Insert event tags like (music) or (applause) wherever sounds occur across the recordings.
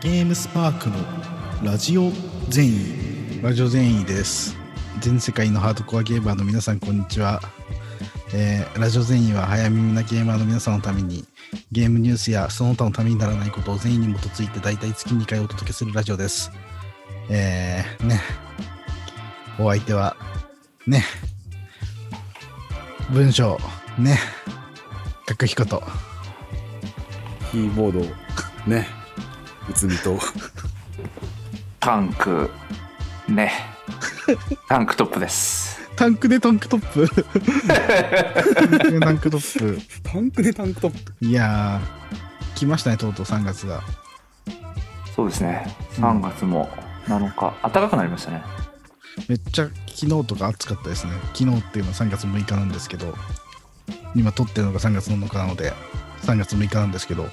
ゲームスパークのラジオ善意。ラジオ善意です。全世界のハードコアゲーマーの皆さんこんにちは、えーラジオ善意は早耳なゲーマーの皆さんのためにゲームニュースやその他のためにならないことを善意に基づいて大体月2回お届けするラジオです。えー、ね。お相手はね。文章。ね。書く彦と。キーボード。をね、内海と、タンク。ね。タンクトップです。タンクでタンクトップ。タンクでタンクトップ。タンクでタンクトップ。いやー、来ましたね、とうとう3月が。そうですね。うん3月も7日。暖かくなりましたね。めっちゃ昨日とか暑かったですね。昨日っていうのは3月6日なんですけど、今撮ってるのが3月7日なので、3月6日なんですけど、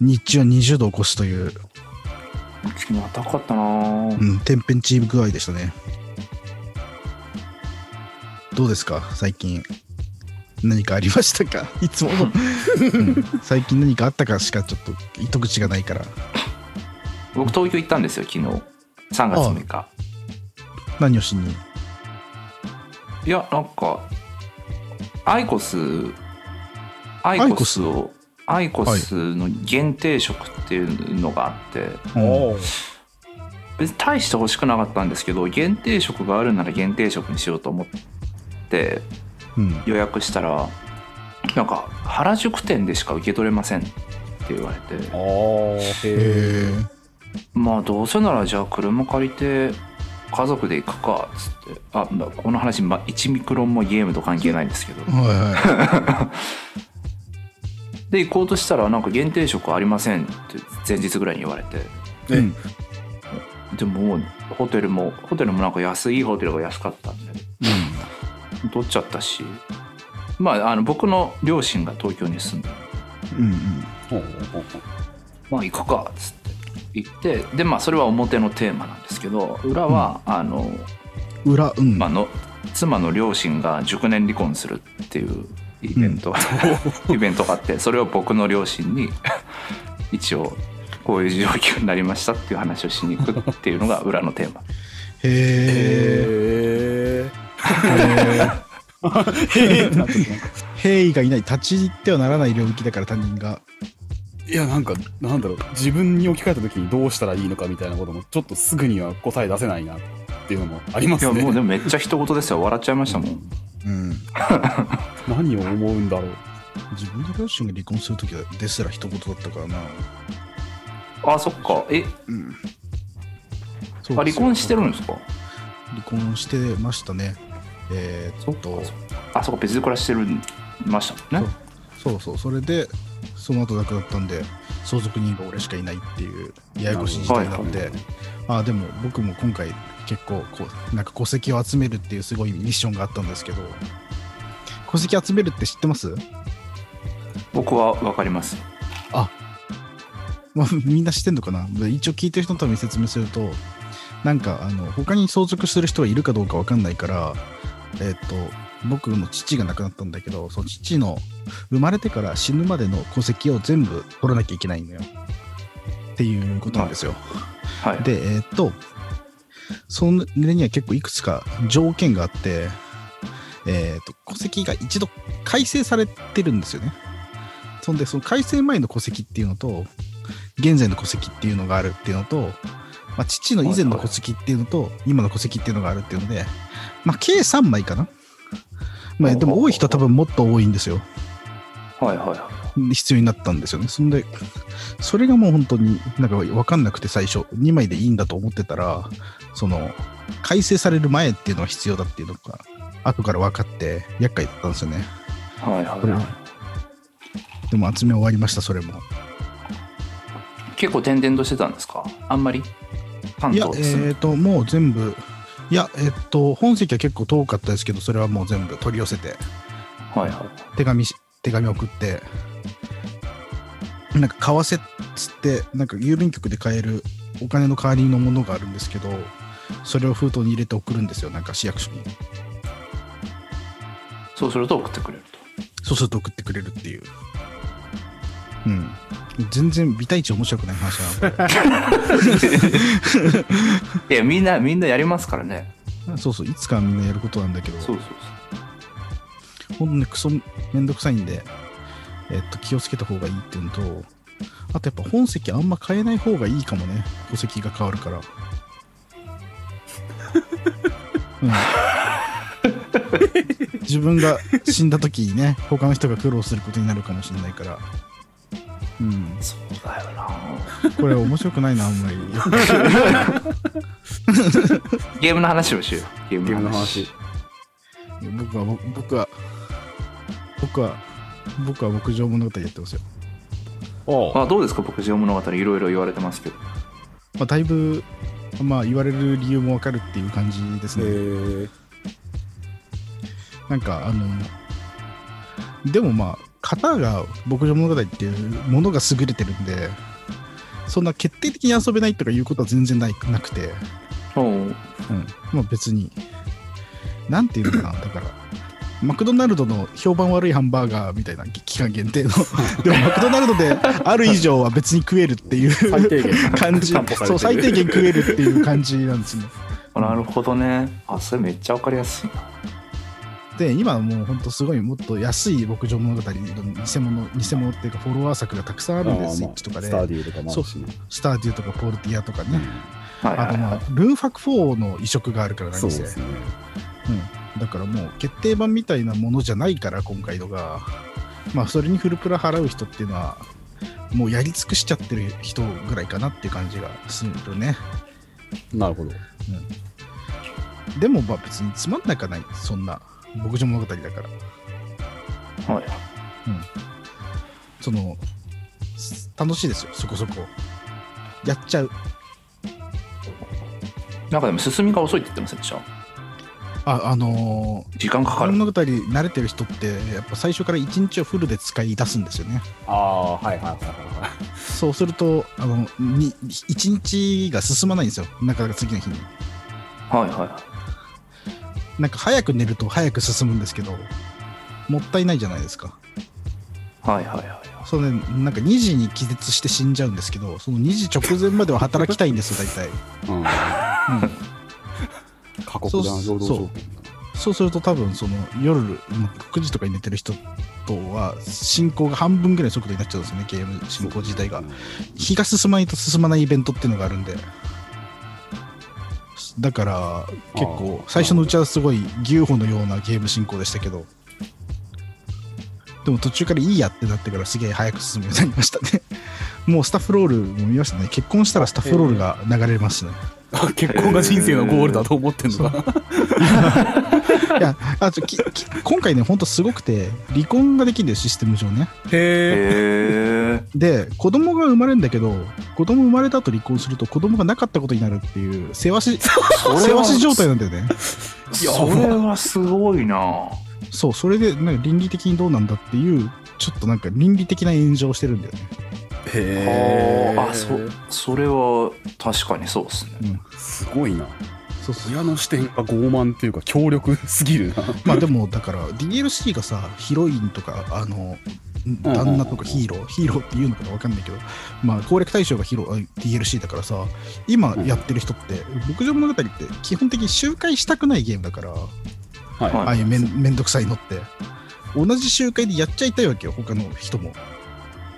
日中は20度を超すという、かかったな。ぁうん、天変地異具合でしたね。どうですか、最近。何かありましたか？(laughs) いつも。の、(laughs) うん。最近何かあったかしかちょっと糸口がないから。僕東京行ったんですよ昨日。3月6日。何をしに？いやなんかアイコスアイコスをアイコスの限定食っていうのがあって、うんお別に大して欲しくなかったんですけど限定食があるなら限定食にしようと思ってうん。予約したらなんか原宿店でしか受け取れませんって言われておへへえ。え。まあどうせならじゃあ車借りて家族で行くかっつってあまあこの話、まあ、1ミクロンもゲームと関係ないんですけどはいは (laughs) で行こうとしたらなんか限定食ありませんって前日ぐらいに言われて。うん。でもホテルもホテルもなんか安いホテルが安かったんで。取っちゃったし。まああの僕の両親が東京に住んでる。うんうん。ほうほうほうまあ行くかっつって。行ってでまあそれは表のテーマなんですけど裏は、あのうん。裏、うん。まあの妻の両親が熟年離婚するっていうイベント、(laughs) イベントがあってそれを僕の両親に (laughs) 一応こういう状況になりましたっていう話をしに行くっていうのが (laughs) 裏のテーマ。へえ。へえ。へえ。兵医がいない、立ち入ってはならない領域だから他人が。いや、なんか、なんだろう、自分に置き換えた時にどうしたらいいのかみたいなことも、ちょっとすぐには答え出せないなっていうのもありまいやすね。もうでもめっちゃ人事ですよ笑っちゃいましたもんうん。何を思うんだろう。自分の両親が離婚するときですら一言だったからな。あそっか。え？うん。あ離婚してるんですか？離婚してましたね。えー、っと、あそこ別で暮らしてるましたもんね。そう。そう、それで、その後亡くなったんで、相続人が俺しかいないっていうややこしい事態なんで、あでも僕も今回結構こうなんか戸籍を集めるっていうすごいミッションがあったんですけど。戸籍集めるって知ってます？僕は分かります。まあ、みんな知ってんのかな？一応聞いてる人のために説明するとなんかあの他に相続する人がいるかどうかわかんないからえっ、と僕の父が亡くなったんだけどその父の生まれてから死ぬまでの戸籍を全部取らなきゃいけないのよ。っていうことなんですよ、はい。で、えーっと、それには結構いくつか条件があって、えーっと、戸籍が一度改正されてるんですよね。そんで、その改正前の戸籍っていうのと、現在の戸籍っていうのがあるっていうのと、まあ、父の以前の戸籍っていうのと、今の戸籍っていうのがあるっていうので、まあ、計3枚かな。まあ、でも多い人は多分もっと多いんですよ。はいはいはい必要になったんですよね。そんで、それがもう本当になんか分かんなくて最初、2枚でいいんだと思ってたら、その、改正される前っていうのは必要だっていうのが、後から分かって、厄介だったんですよね。はいはい。は。いでも集め終わりました、それも。結構転々としてたんですか？あんまり？関いや、えっ、と、もう全部、いや、えっ、と、本籍は結構遠かったですけど、それはもう全部取り寄せて、はいはい。手紙し、手紙送って、なんか、為替っつって、なんか郵便局で買えるお金の代わりのものがあるんですけど、それを封筒に入れて送るんですよ、なんか市役所に。そうすると送ってくれると。そうすると送ってくれるっていう。うん。全然ビタイチ面白くない話は (laughs) いやみんなみんなやりますからね。そうそう。いつかはみんなやることなんだけど。そうそう。ほんとねクソめんどくさいんで、えっと気をつけた方がいいっていうのとあとやっぱ本籍あんま変えない方がいいかもね。戸籍が変わるからうん。自分が死んだ時にね他の人が苦労することになるかもしれないから。うん。そうだよな。これ面白くないなあんまりゲームの話をしよう。ゲームの話。僕は僕は僕は僕は牧場物語やってますよ、ああどうですか？牧場物語。いろいろ言われてますけど。まあ、だいぶまあ言われる理由もわかるっていう感じですへね、え。なんかあのでもまあ型が牧場物語っていうものが優れてるんでそんな決定的に遊べないとかいうことは全然ないなくて、おううん、まあ別になんていうのかなだからマクドナルドの評判悪いハンバーガーみたいな期間限定の。(laughs) でもマクドナルドである以上は別に食えるっていう最低限感じ。そう最低限食えるっていう感じなんですね。あなるほどね。あそれめっちゃわかりやすいな。で今はもうほんとすごいもっと安い牧場物語の偽物偽物っていうかフォロワー作がたくさんあるんです。スイッチとかで。スターデューとかも。スターデューとかポルティアとかね、はいはいはあとまあルーンファク4の移植があるから何せそうですね。うん、だからもう決定版みたいなものじゃないから今回のが。まあそれにフルプラ払う人っていうのはもうやり尽くしちゃってる人ぐらいかなっていう感じがするね。なるほど。でもまあ別につまんなくはない。そんな牧場物語だから。い。はいそのす楽しいですよ。そこそこ。やっちゃう。なんかでも進みが遅いって言ってませんでした？ああのー時間かかる。物語慣れてる人ってやっぱ最初から1日をフルで使い出すんですよね。ああ、はいはいはいはいはい。そうするとあのに1日が進まないんですよ。なかなか次の日に。はいはい。はなんか早く寝ると早く進むんですけどもったいないじゃないですか。いはいはいはい。それでなんか2時に気絶して死んじゃうんですけどその2時直前までは働きたいんですよ大体、うん。うん、過酷な労働条件だそうすると多分その夜まあ6時とかに寝てる人とは進行が半分ぐらいの速度になっちゃうんですよねゲーム進行自体が。うん。日が進まないと進まないイベントっていうのがあるんで。だから結構最初のうちはすごい牛歩のようなゲーム進行でしたけど。でも途中からいいやってなってからすげえ早く進むようになりましたね。もうスタッフロールも見ましたね。結婚したらスタッフロールが流れますねあ (laughs) 結婚が人生のゴールだと思ってんのか。いやあちょきき今回ねほんとすごくて離婚ができるんだよシステム上ね。へえ。で子供が生まれるんだけど子供生まれた後離婚すると子供がなかったことになるっていう世話し (laughs) 世話し状態なんだよね。それはすごいな。そうそれでなんか倫理的にどうなんだっていうちょっとなんか倫理的な炎上をしてるんだよねへえ。あそそれは確かにそうですねすごいな。そうそう親の視点が傲慢っていうか強力すぎるな。(laughs) まあでもだから DLC がさヒロインとかあの旦那とかヒーローヒーローっていうのかなわかんないけどまあ攻略対象がヒロあ DLC だからさ今やってる人って牧場物語って基本的に周回したくないゲームだからはい。はいああいうめんめんどくさいのって同じ周回でやっちゃいたいわけよ他の人も、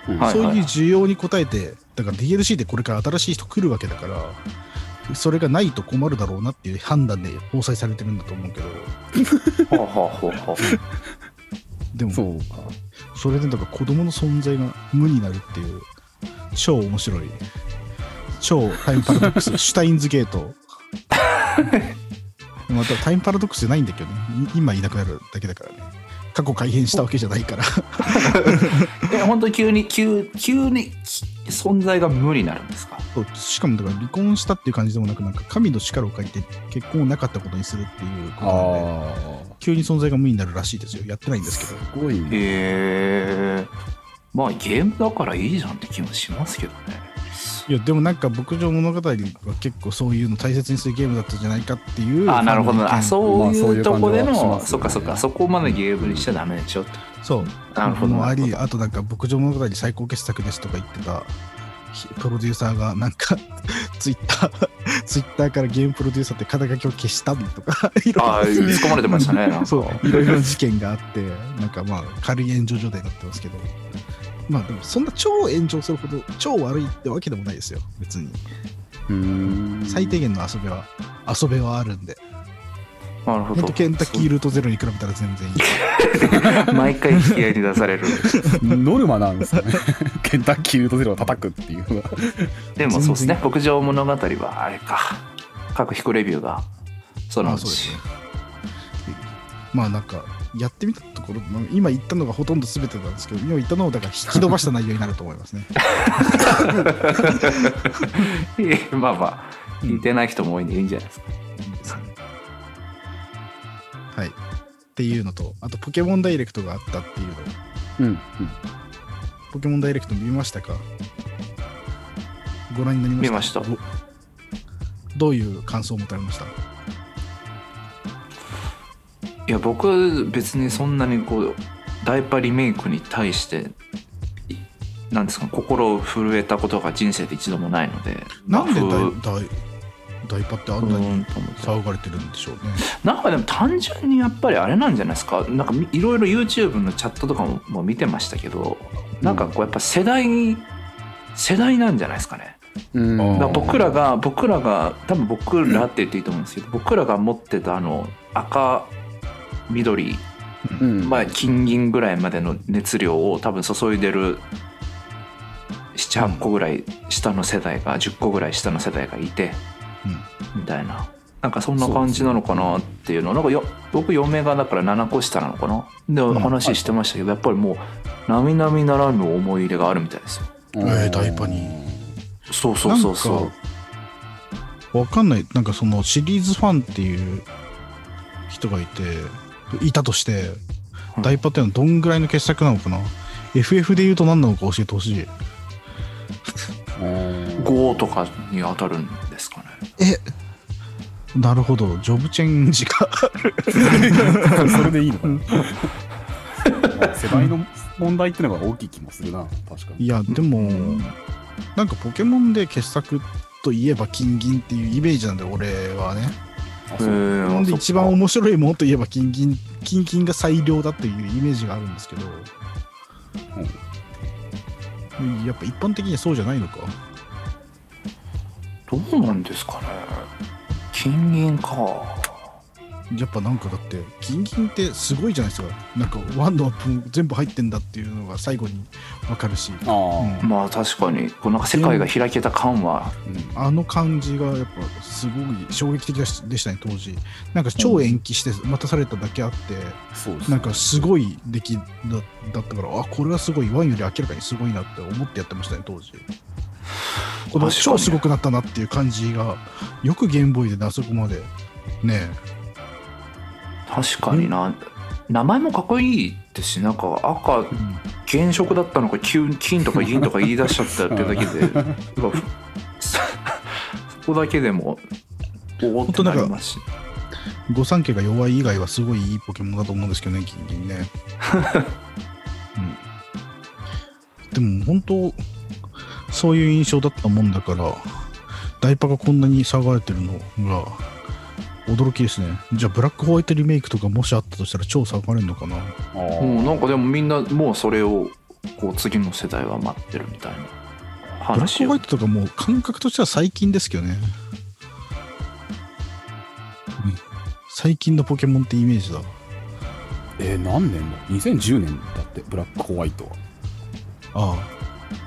そういう需要に応えてだから DLC でこれから新しい人来るわけだからそれがないと困るだろうなっていう判断で搭載されてるんだと思うけど。はあはあはあはでもそうか。それでだから子供の存在が無になるっていう超面白い超タイムパラドックス (laughs) シュタインズゲート。またタイムパラドックスじゃないんだけどね。い今いなくなるだけだからね過去改変したわけじゃないから。(laughs) え本当に急に急急に存在が無になるんですか？そうしかもだから離婚したっていう感じでもなくなんか神の力を借りて結婚をなかったことにするっていうことなんで。急に存在が無になるらしいですよ。やってないんですけど。すごいね。へえまあゲームだからいいじゃんって気もしますけどねいやでもなんか牧場物語は結構そういうの大切にするゲームだったんじゃないかっていうあなるほど。あうそういうとこでのますよね。そっかそっかそこまでゲームにしちゃダメでしょって。そう。なるほど。もあり、あとなんか、牧場物語最高傑作ですとか言ってた、ひプロデューサーが、なんか、(laughs) ツイッター、(laughs) ツイッターからゲームプロデューサーって肩書きを消したりとか、(laughs) いろああ、いろ突っ込まれてましたね。そう、いろいろ事件があって、なんかまあ、軽い炎上状態になってますけど、まあでも、そんな超炎上するほど、超悪いってわけでもないですよ、別に。うーん最低限の遊びは、遊べはあるんで、なるほど。ケンタッキールートゼロに比べたら全然いい。(laughs) 毎回引き合いに出される。(laughs) ノルマなんですかね。(laughs) ケンタッキールートゼロを叩くっていうのは。でもそうですね全、牧場物語はあれか。各引くレビューが、そのうちあそうですね。まあなんか、やってみたところ、まあ今言ったのがほとんど全てなんですけど、今言ったのをだから引き伸ばした内容になると思いますね。まあまあ、聞いてない人も多いんでいいんじゃないですか。はい。っていうのと、あとポケモンダイレクトがあったっていうの。うん。うんポケモンダイレクト見ましたか？ご覧になりました？見ましたごどういう感想を持たれました？いや、僕、別にそんなにこう、ダイパリメイクに対して、いなんですか、心を震えたことが人生で一度もないので、なんでまあダイダイパってあんなにと思って。騒がれてるんでしょうね。なんかでも単純にやっぱりあれなんじゃないですか？なんかみいろいろ YouTube のチャットとかもも見てましたけどなんかこうやっぱ世代世代なんじゃないですかね？ら僕らが僕らが多分僕らって言っていいと思うんですけど僕らが持ってたあの赤緑うん。まあ金銀ぐらいまでの熱量を多分注いでる78個ぐらい下の世代が10個ぐらい下の世代がいてうん。みたいな。なんかそんな感じなのかなっていうの。なんかよ僕嫁がだから7個下なのかな。でん。話してましたけどやっぱりもう並々ならぬ思い入れがあるみたいですよ。えーダイパにそうそうそうそなんかわかんない。なんかそのシリーズファンっていう人がいて、いたとして、うんダイパっていうのはどんぐらいの傑作なのかな ?FF で言うと何なのか教えてほしい。(laughs) う5とかに当たるんですかねえなるほど。ジョブチェンジが。(laughs) それでいいのかな？ま (laughs) あ世代の問題ってのが大きい気もするな、確かに。いや、でも、なんかポケモンで傑作といえば金銀っていうイメージなんで、俺はね。ん。で一番面面白いものといえば金銀、金銀が最良だっていうイメージがあるんですけど、やっぱ一般的にはそうじゃないのか。どうなんですかね。金銀かやっぱなんかだって、金銀ってすごいじゃないですか。なんかワンの分全部入ってんだっていうのが最後にわかるし、ああ、うん。まあ確かに。こうなんか世界が開けた感は。うん。あの感じがやっぱすごい衝撃的でしたね、当時。なんか超延期して待たされただけあって、そうですね。なんかすごい出来だだったから、あ、これはすごい、ワンより明らかにすごいなって思ってやってましたね、当時。この超すごくなったなっていう感じが、よくゲームボーイであそこまで、ね確かにな。名前もかっこいいですしなんか赤原色だったのか金金とか銀とか言い出しちゃったってだけで (laughs) そこだけでもおおってなりますし。御三家が弱い以外はすごいいいポケモンだと思うんですけどね、金銀ね。(laughs) うん、でも本当、そういう印象だったもんだから、ダイパがこんなに騒がれてるのが驚きですね。じゃあ、ブラックホワイトリメイクとかもしあったとしたら超騒がれるのかな？ああもうなんかでもみんなもうそれをこう次の世代は待ってるみたいなブラッ話をクホワイトとかもう感覚としては最近ですけどね。うん最近のポケモンってイメージだ。えー、何年だ ?2010 年だって、ブラックホワイトは。ああ、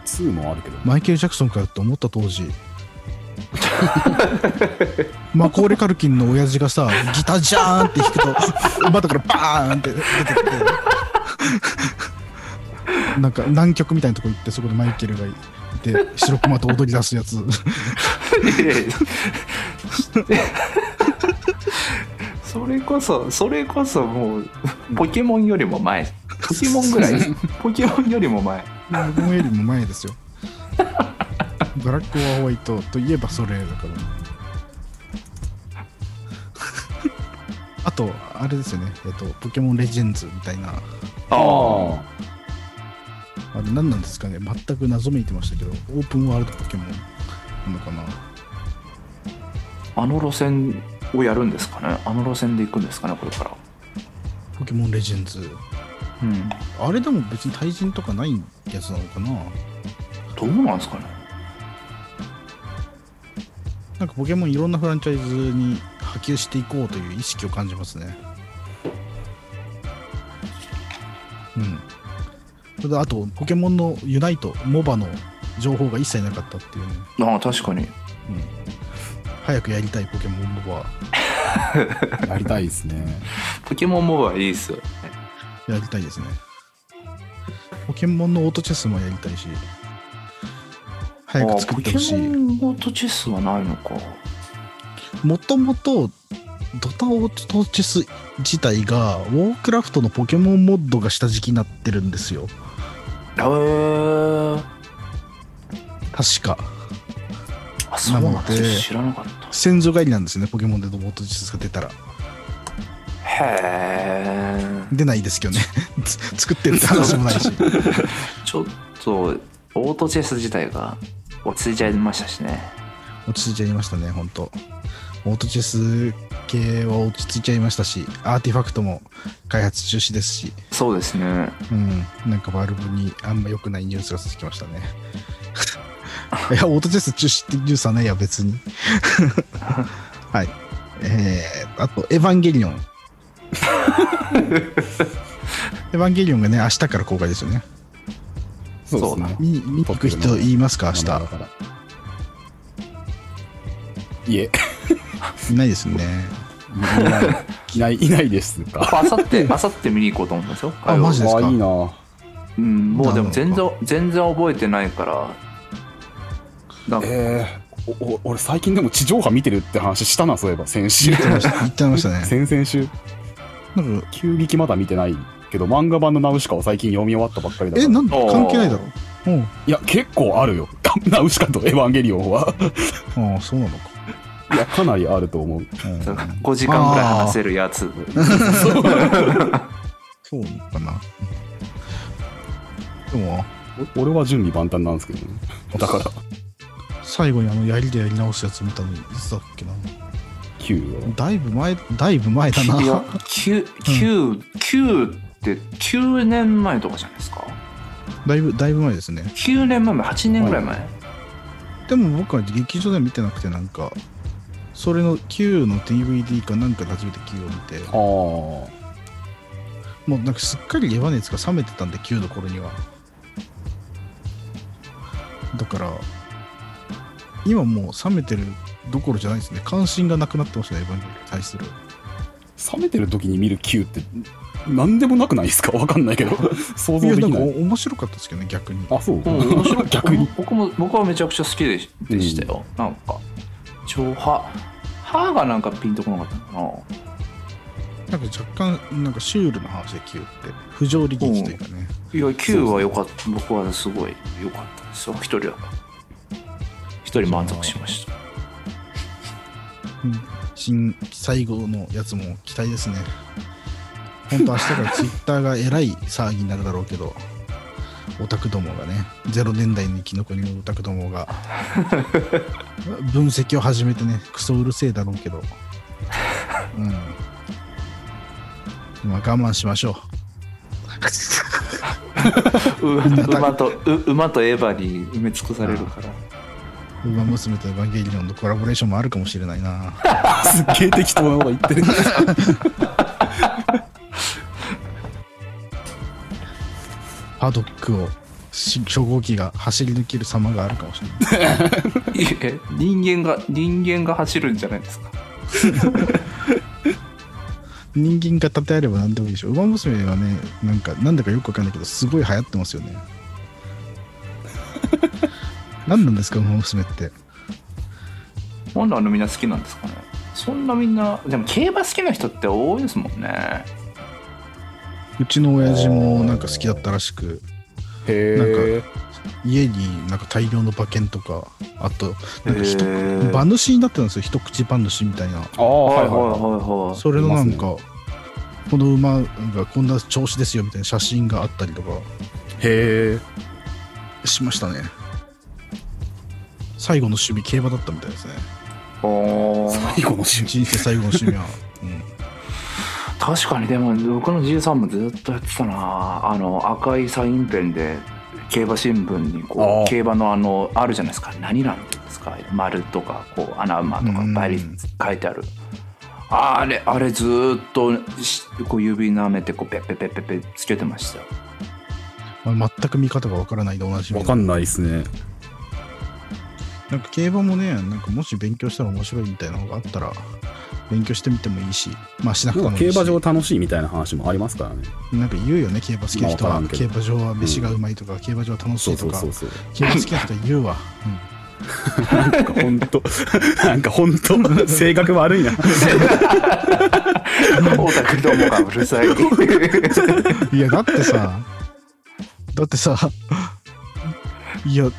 2もあるけど。マイケル・ジャクソンかよって思った当時。(laughs) マコーレ・カルキンの親父がさ、ギタージャーンって弾くと、(laughs) バタからバーンって出てきて、(laughs) なんか南極みたいなとこ行って、そこでマイケルがいて、白熊と踊り出すやつ。それこそそれこそもうポケモンよりも前ポケモンぐらいポケモンよりも前僕もよりも前ですよ。ブラックホワイトといえばそれだから。(laughs) あと、あれですよね、えっと、ポケモンレジェンズみたいな、あああれ何なんですかね。全く謎めいてましたけどオープンワールドポケモン。なのかな。ああの路線をやるんですかね。あの路線で行くんですかねこれから。ポケモンレジェンズ。うん。あれでも別に対人とかないやつなのかな。どうなんですかねなんかポケモンいろんなフランチャイズに波及していこうという意識を感じますね。うん。それであとポケモンのユナイトモバの情報が一切なかったっていう。ね、ああ確かに。うん、早くやりたいポケモンモバ。あ (laughs) やりたいですね。ポケモンモバいいっすよね。やりたいですね。ポケモンのオートチェスもやりたいし早く作ってほしいあポケモンオートチェスはないのか。もともとドタオートチェス自体がウォークラフトのポケモンモッドが下敷きになってるんですよ。へえ確か。あそうなので知らなかった。先祖返りなんですねポケモンでドオートチェスが出たら。へえ出ないですけどね。つ (laughs) 作ってるって話もないし。(laughs) ちょっとオートチェス自体が落ち着いちゃいましたしね。落ち着いちゃいましたね本当。オートチェス系は落ち着いちゃいましたしアーティファクトも開発中止ですし。そうですね。うん。なんかバルブにあんま良くないニュースが続きましたね。(laughs) いやオートチェス中止ってニュースはないや別に。(laughs) はい。えー、あとエヴァンゲリオン。(laughs) エヴァンゲリオンがね明日から公開ですよねそうですね。見に見に行く人いますか明日。いえ。いないですね。い (laughs) ないいないですか。あさってあさって見に行こうと思うんですよ。あマジですか。あいいな。うんもうでも全な然全然覚えてないから。なんか。えー、おお俺最近でも地上波見てるって話したなそういえば先週。言ってました言ってましたね。(laughs) 先々週。なんか。急激まだ見てないけど漫画版のナウシカを最近読み終わったばっかりだから。えなん関係ないだろ。うん。いや結構あるよ。(laughs) ナウシカとエヴァンゲリオンは。ああそうなのか、いやかなりあると思う。うん。5時間ぐらい話せるやつ。そうなのかな。でもお俺は準備万端なんですけどね。だから。最後にあの槍でやり直すやつ見たのいつだっけな。9はだいぶ前だいぶ前だな。いや 9, 9, 9って9年前とかじゃないですか？だいぶだいぶ前ですね。9年前8年ぐらい前、でも僕は劇場では見てなくてなんかそれの Q の DVD かなんかで初めて Q を見て。ああもうなんかすっかりエヴァ熱が冷めてたんで Q の頃には。だから今もう冷めてるどころじゃないですね。関心がなくなってましたねエヴァンゲリオンに対する。冷めてる時に見る Q って何でもなくないですか？(laughs) わかんないけど。(laughs) 想い。やなんか像できない面白かったですけどね逆に。あそう、うん、面白い。逆に？僕も僕はめちゃくちゃ好きでしでしたよ、なんか超歯歯がなんかピンとこなかったのな。んか若干なんかシュールな話で Q って不条理劇というかね。かないや Q は良かった。僕はすごい良かったですよ。一人は一人満足しました。うん。新最後のやつも期待ですね本当明日からツイッターがえらい騒ぎになるだろうけどオタクどもがね0年代の生き残りのオタクどもが (laughs) 分析を始めてねクソうるせえだろうけど。うん。まあ我慢しましょう。(laughs) 馬とう馬とエヴァに埋め尽くされるから。う馬娘とエヴァンゲリオンのコラボレーションもあるかもしれないな。(laughs) すっげえ適当なこと言ってるパドックをし初号機が走り抜ける様があるかもしれない (laughs) 人間が人間が走るんじゃないですか？(laughs) 人間が立てあれば何でもいいでしょ。ウマ娘はね、なんか、なんだかよくわかんないけど、すごい流行ってますよね。(laughs) 何なんですか、ウマ娘って。なんであのみんな好きなんですかね？そんなみんなでも競馬好きな人って多いですもんねうちの親父もなんか好きだったらしく、へえ家になんか大量の馬券とか、あと、なんか一馬主になってたんですよ、一口馬主みたいな。ああはいいははい。はいはいそれのなんか、この馬がこんな調子ですよみたいな写真があったりとか。へえ。しましたね。最後の趣味競馬だったみたいですね。最後の趣味。人生最後の趣味は、うん、確かにでも僕のじいさんもずっとやってたな。あの赤いサインペンで競馬新聞にこう競馬のあのあるじゃないですか。何なんていうんですか。丸とかこう穴馬とかうん。倍率書いてある。あれあれずーっとしこう指舐めてこうペッペッペッペッペッつけてました。全く見方がわからないで同じみ。わかんないですね。なんか競馬もねなんかもし勉強したら面白いみたいなのがあったら勉強してみてもいいしまあしなくてもいいし。なんか競馬場楽しいみたいな話もありますからね。なんか言うよね競馬好きな人は。競馬場は飯がうまいとか、競馬場は楽しそいうとか。そうそうそう。競馬好きな人は言うわ、(laughs) なんかほんと、なんかほ (laughs) んと、性格悪いな。オタクどもがうるさいうん、いやだってさだってさいや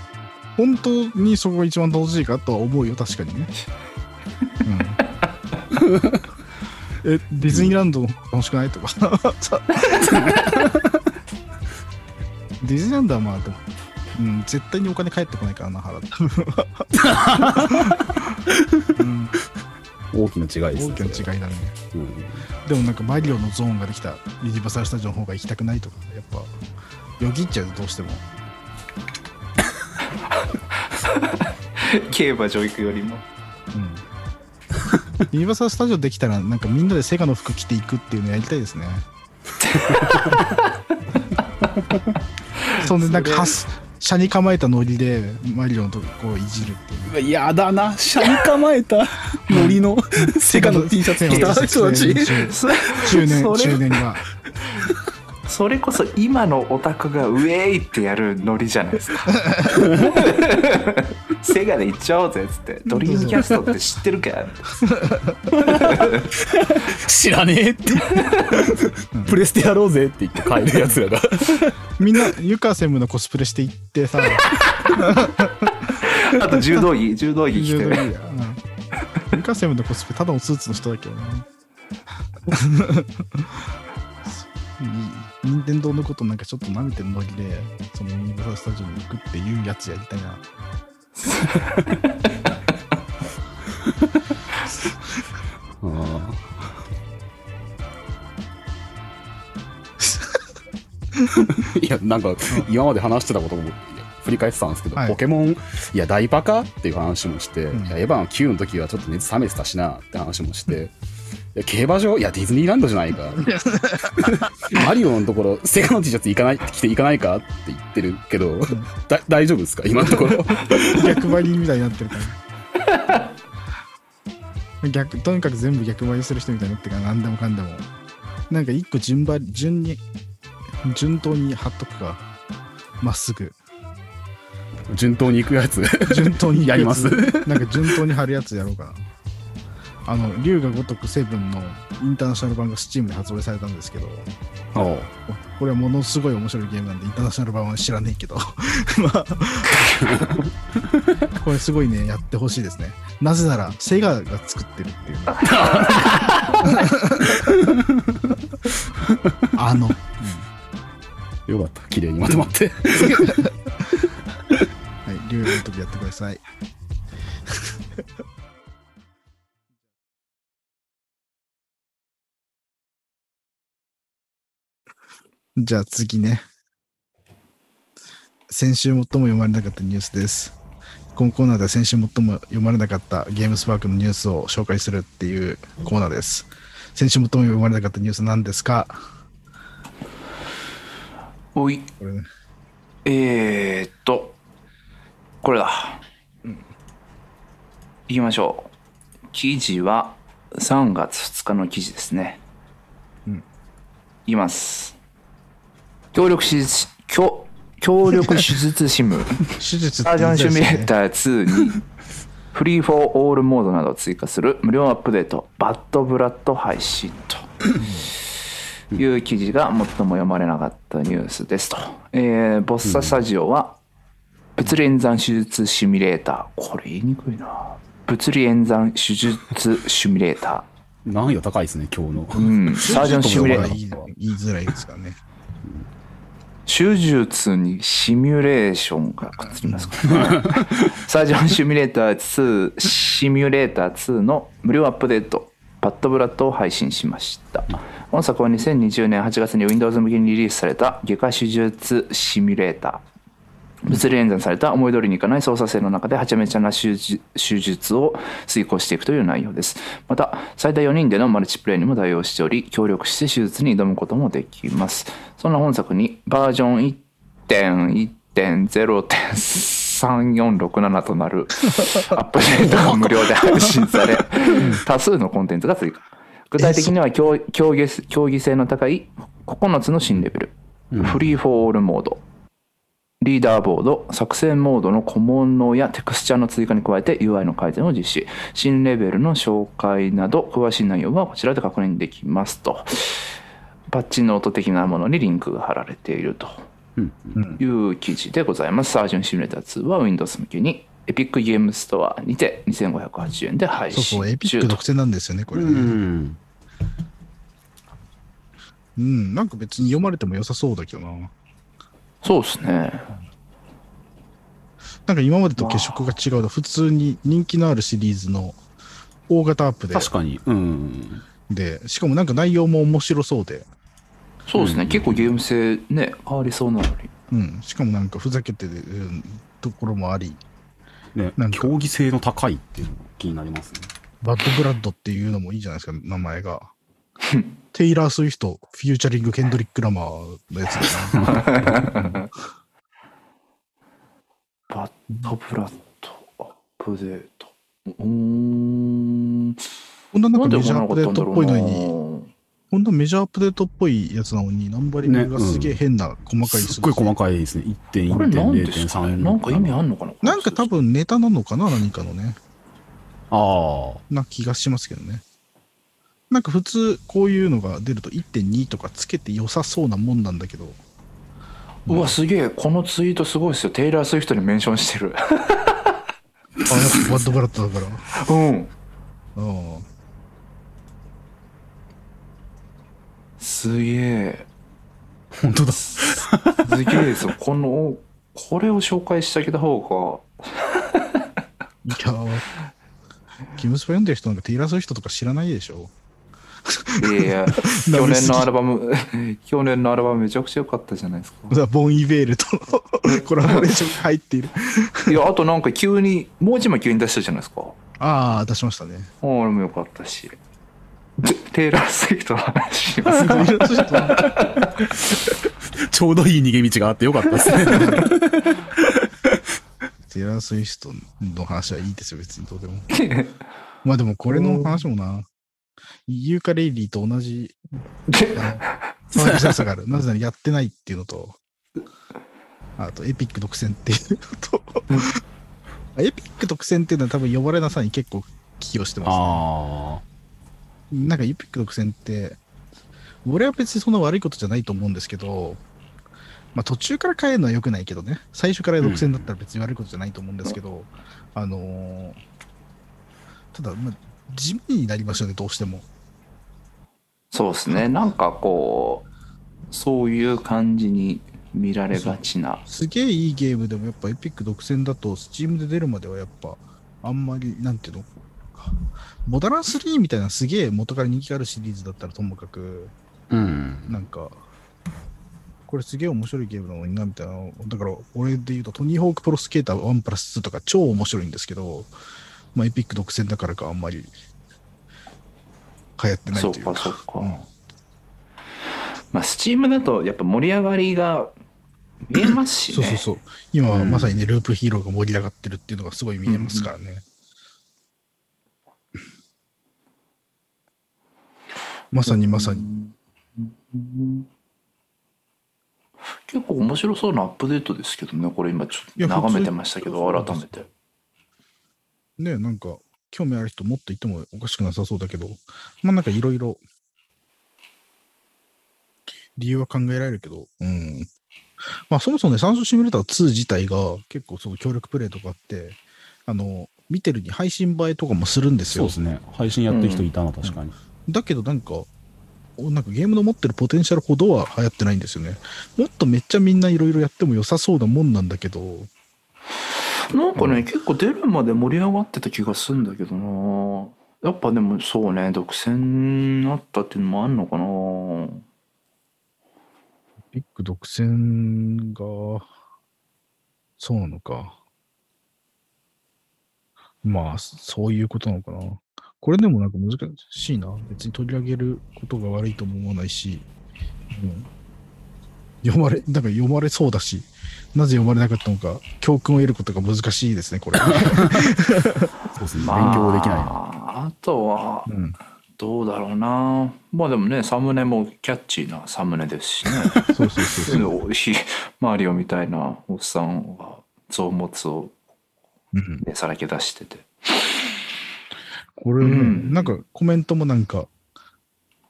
本当にそこが一番楽しいかとは思うよ確かにね、うん、(laughs) えディズニーランド楽しくないとか。さディズニーランドはまあでも、うん、絶対にお金返ってこないからな払って、うん、(laughs) 大きな違いです大きな違いだね。うん。でもなんかマリオのゾーンができたユニバーサル・スタジオの方が行きたくないとかやっぱよぎっちゃうどうしても。(laughs) 競馬場行くよりも。うんユニバーサル・スタジオできたらなんかみんなでセガの服着ていくっていうのやりたいですね。そんでなんか車に構えたノリでマリオのとこをいじるっていう。やだな、車に構えたノリのセガの T シャツ着た。人たち。そ中年中年がそれこそ今のオタクがウェイってやるノリじゃないですか。(laughs) セガで行っちゃおうぜっつって。ドリームキャストって知ってるか知らねえって。プレステやろうぜって言って帰るやつらが。みんなユカセムのコスプレしていってさ。あと柔道着柔道着着てうん。ユカセムのコスプレただのスーツの人だけどね (laughs) 任天堂のことなんかちょっと舐めてるノリでそのユニバーサル・スタジオに行くっていうやつやりたいな。(laughs) いや、なんか、今まで話してたことも振り返ってたんですけど、はい。ポケモン、いや、大バカっていう話もして、うん。いやエヴァン9の時はちょっと熱冷めてたしなって話もして、いや競馬場？いや、ディズニーランドじゃないか。(laughs) マリオのところ、セガの T シャツ行かない、着て行かないか？って言ってるけど、だ大丈夫ですか？今のところ。(laughs) 逆張りみたいになってるから。逆とにかく全部逆張りする人みたいになってるから何でもかんでも。なんか一個順張り順に順当に貼っとくか。まっすぐ。順当に行くやつ。順当にやります。なんか順当に貼るやつやろうかなあの龍が如くセブンのインターナショナル版が Steam で発売されたんですけどこれはものすごい面白いゲームなんでインターナショナル版は知らねえけど。ま (laughs) あこれすごいねやってほしいですね。なぜならセガが作ってるっていう。(laughs) あの、よかった。綺麗にまとまって。はい龍が如くやってくださいじゃあ次ね。先週最も読まれなかったニュースです。このコーナーでは先週最も読まれなかったゲームスパークのニュースを紹介するっていうコーナーです。先週最も読まれなかったニュース何ですか？おいこれね。えー、っとこれだ、いきましょう記事は3月2日の記事ですねうんいきます協力手術協協力手術シム。手術。バージョンシミュレーーター2にフリーフォーオールモードなどを追加する無料アップデートバッドブラッド配信という記事が最も読まれなかったニュースですと、えーボッサスタジオは物理演算手術シミュレーター。これ言いにくいな。物理演算手術シミュレーター。難易度高いですね、今日の。うん、(laughs) サージョンシミュレーター。言いづらいですからね。手術にシミュレーションがくっつきます。から、サージョンシミュレーター2シミュレーター2の無料アップデートパッドブラッドを配信しました。本作は2020年8月に Windows 向けにリリースされた外科手術シミュレーター。物理演算された思い通りにいかない操作性の中ではちゃめちゃな手術手術を遂行していくという内容です。また最大4人でのマルチプレイにも対応しており協力して手術に挑むこともできます。そんな本作にバージョン1.1.0.3467となる (laughs) アップデートが無料で配信され (laughs) 多数のコンテンツが追加。具体的には競競技競技性の高い9つの新レベル、フリーフォーオールモードリーダーボード、作戦モードの小物やテクスチャーの追加に加えて UI の改善を実施。新レベルの紹介など、詳しい内容はこちらで確認できますと。パッチノート的なものにリンクが貼られているとうんいう記事でございます。サージョンシミュレーター2は Windows 向けに、エピックゲームストアにて2580円で配信中そうそう、エピック独占なんですよね、これうね。ん。うん、なんか別に読まれても良さそうだけどな。そうですね。なんか今までと血色が違うと、普通に人気のあるシリーズの大型アップで、確かに。うん。で、しかもなんか内容も面白そうで、そうですね。結構ゲーム性ね、変わりそうなのに。うん、しかもなんかふざけてるうんところもあり、ねなん、か競技性の高いっていうのが気になりますね。バッドブラッドっていうのもいいじゃないですか、名前が。テイラー・スウィフト、フューチャリング・ケンドリック・ラマーのやつだな。バッドブラッドアップデート。うーん。こんななんかメジャーアップデートっぽいのに、に。こんなメジャーアップデートっぽいやつなのに、ナンバリングがすげえ変な細かい数字すっごい細かいですね。1.1.0.3。これなんですか？ねなんか意味あんのかな？なんか多。分ネタな？のかな？何かのね。ああ。な気がしますけどね。なんか普通こういうのが出ると1.2とかつけて良さそうなもんなんだけど、うわ、すげえ。このツイートすごいですよ。テイラー・スウィフトにメンションしてる。あ、やっぱバッドブラッドだから。うん。うん。すげえ。本当だ。すげえですよ。(laughs) この、これを紹介してあげた方いやーキムスパ読んでる人なんかテイラー・スウィフトとか知らないでしょ？が。いやいや、(laughs) 去年のアルバム、(laughs) 去年のアルバムめちゃくちゃ良かったじゃないですか。ボン・イベールとの (laughs) コラボレーションが入っている。いや、あとなんか急に、もう一枚急に出したじゃないですか。ああ、出しましたね。あれも良かったし。テテイラー・スウィフトの話しますちょうどいい逃げ道があってよかったですね。テイラー・スウィフトの話はいいですよ、別にどうでも。まあでもこれの話もな、ユーカレイリーと同じ騒ぎさがある。なぜならやってないっていうのと、あとエピック独占っていうのと、エピック独占っていうのは多分呼ばれなさに結構寄与してます、ね。あなんかエピック独占って、俺は別にそんな悪いことじゃないと思うんですけど、まあ途中から変えるのは良くないけどね、最初から独占だったら別に悪いことじゃないと思うんですけど、あのーただ、まあ、地味になりますよね、どうしても。そうですね。なんかこう、そういう感じに見られがちな。すげえいいゲームでもやっぱエピック独占だと、スチームで出るまではやっぱ、あんまり、なんていうの、モダラン3みたいなすげえ元から人気があるシリーズだったらともかく、あ。うん。なんか、これすげえ面白いゲームなのにな、みたいな。だから、俺で言うと、トニーホークプロスケーター1プラス2とか超面白いんですけど、まあ、エピック独占だからか、あんまり、流行ってないそうというか。か、そうか。うんまあ、スチームだとやっぱ盛り上がりが見えますしね。そうそうそう。今はうんまさにね、ループヒーローが盛り上がってるっていうのがすごい見えますからね。まさにまさに。結構面白そうなアップデートですけどね、これ今ちょっと眺めてましたけど、改めて。ねなんか、興味ある人もっといてもおかしくなさそうだけど、まあなんかいろいろ、理由は考えられるけど、うん。まあそもそもね、酸素シミュレーター2自体が結構その協力プレイとかあって、あの、見てるに配信映えとかもするんですよそうで。すね。配信やってる人いたな、確かに。だけどなんか、おなんかゲームの持ってるポテンシャルほどは流行ってないんですよね。もっとめっちゃみんないろいろやっても良さそうなもんなんだけど、なんかね、結構出るまで盛り上がってた気がするんだけどなやっぱでもそうね独占になったっていうのもあんのかなビッグ独占が、そうなのか。まあ、そういうことなのかな。これでもなんか難しいな。別に取り上げることが悪いとも思わないし、うん読まれ、なんか読まれそうだし、なぜ読まれなかったのか、教訓を得ることが難しいですね、これ。(laughs) そうですね。勉強できないな。ああとはうん、どうだろうなまあでもねサムネもキャッチーなサムネですしね (laughs) そうそうそうそう。マリオみたいなおっさんが臓物をうんねさらけ出しててこれね、うんなんかコメントもなんか、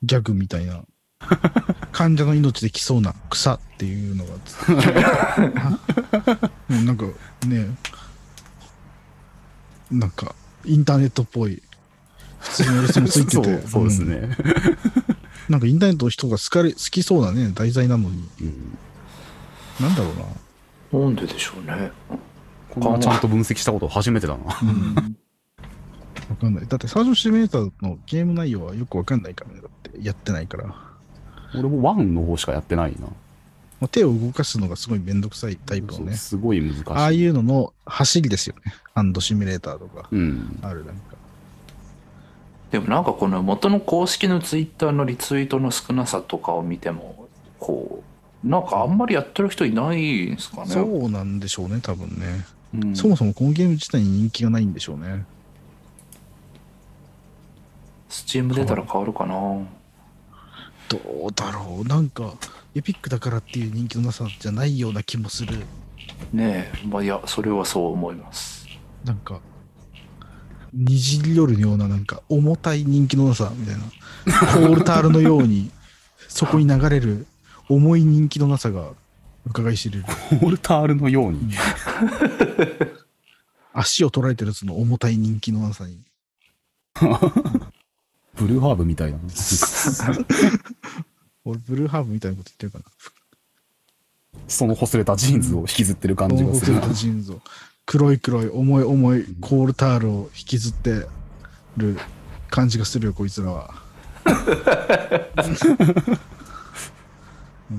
ギャグみたいな、(laughs) 患者の命で来そうな草っていうのが、(laughs) もうなんかね、なんか、インターネットっぽい、普通のやつもついてそて、うそうですんね。なんかインターネットの人が好かれ好きそうなね、題材なのに、うんなんだろうな。なんででしょうねこんなちゃんと分析したこと初めてだな。わかんない。だって、サージョンシミュレーターのゲーム内容はよくわかんないからね。だって、やってないから。ま俺もワンの方しかやってないな。あ、手を動かすのがすごいめんどくさいタイプのね。すごい難しい。ああいうのの走りですよね。ハンドシミュレーターとか。うん。あるなんか。でもなんかこの元の公式のツイッターのリツイートの少なさとかを見てもこうなんかあんまりやってる人いないんですかねそうなんでしょうね、多分ね。うんそもそもこのゲーム自体に人気がないんでしょうね。スチーム出たら変わるかなどうだろう？なんか、エピックだからっていう人気のなさじゃないような気もする。ねえまあいやそれはそう思いますなんか、にじり寄るような、なんか、重たい人気のなさみたいな。コールタールのように、(laughs) そこに流れる重い人気のなさが伺い知れる。コールタールのように。(laughs) 足を取られてるその重たい人気のなさに。(laughs) ブルーハーブみたいな。俺、ブルーハーブみたいなこと言ってるかな。そのほつれたジーンズを引きずってる感じがするな。ジーンズを黒い黒い重い重いコールタールを引きずってる感じがするよこいつらは、(laughs) う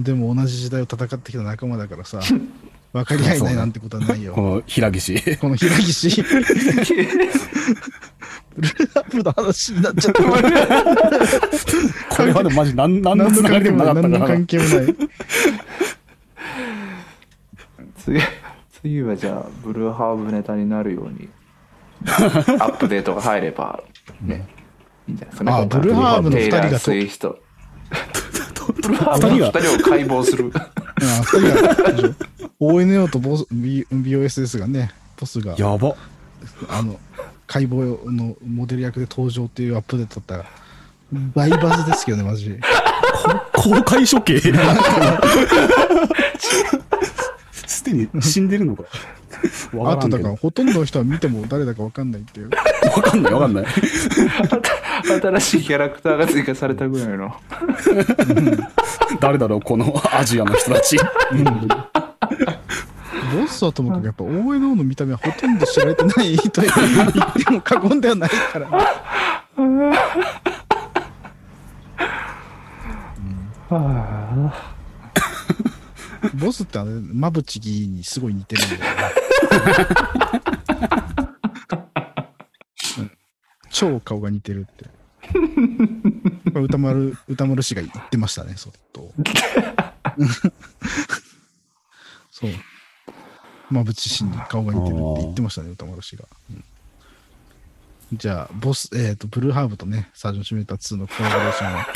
ん、でも同じ時代を戦ってきた仲間だからさ分かり合えないなんてことはないよ。この平岸。この平岸。(laughs) ブルーハーブの話になっちゃった。これはでもマジ何何のつながりでもなかった何のから。関。係もない。次次はじゃあブルーハーブネタになるように (laughs) アップデートが入ればねいいんじゃないですかね。あブルーハーブの二人がとテイスト。ブルーハーブの二人を解剖するあ二人が ONO とボス B- BOSS がねボスがやば。あの解剖のモデル役で登場っていうアップデートだったら大バズですけどねマジ公開処刑？(laughs) すでに死んでるの？か。わあとだから。ほとんどの人は見ても誰だか分かんないっていうわかんないわかんない。新しいキャラクターが追加されたぐらいの (laughs) 誰だろう、このアジアの人たち。(laughs) (laughs) ボスはともかくやっぱ ONO の見た目はほとんど知られてないと言っても過言ではないから、ボスってあれ馬淵にすごい似てるんだよね、うん超顔が似てるって。歌丸歌丸氏が言ってましたねそっとそう。馬淵氏に顔が似てるって言ってましたね歌丸氏が、うん。じゃあボスえっ、とブルーハーブとねサージョンシミュレーター2のコラボレーションは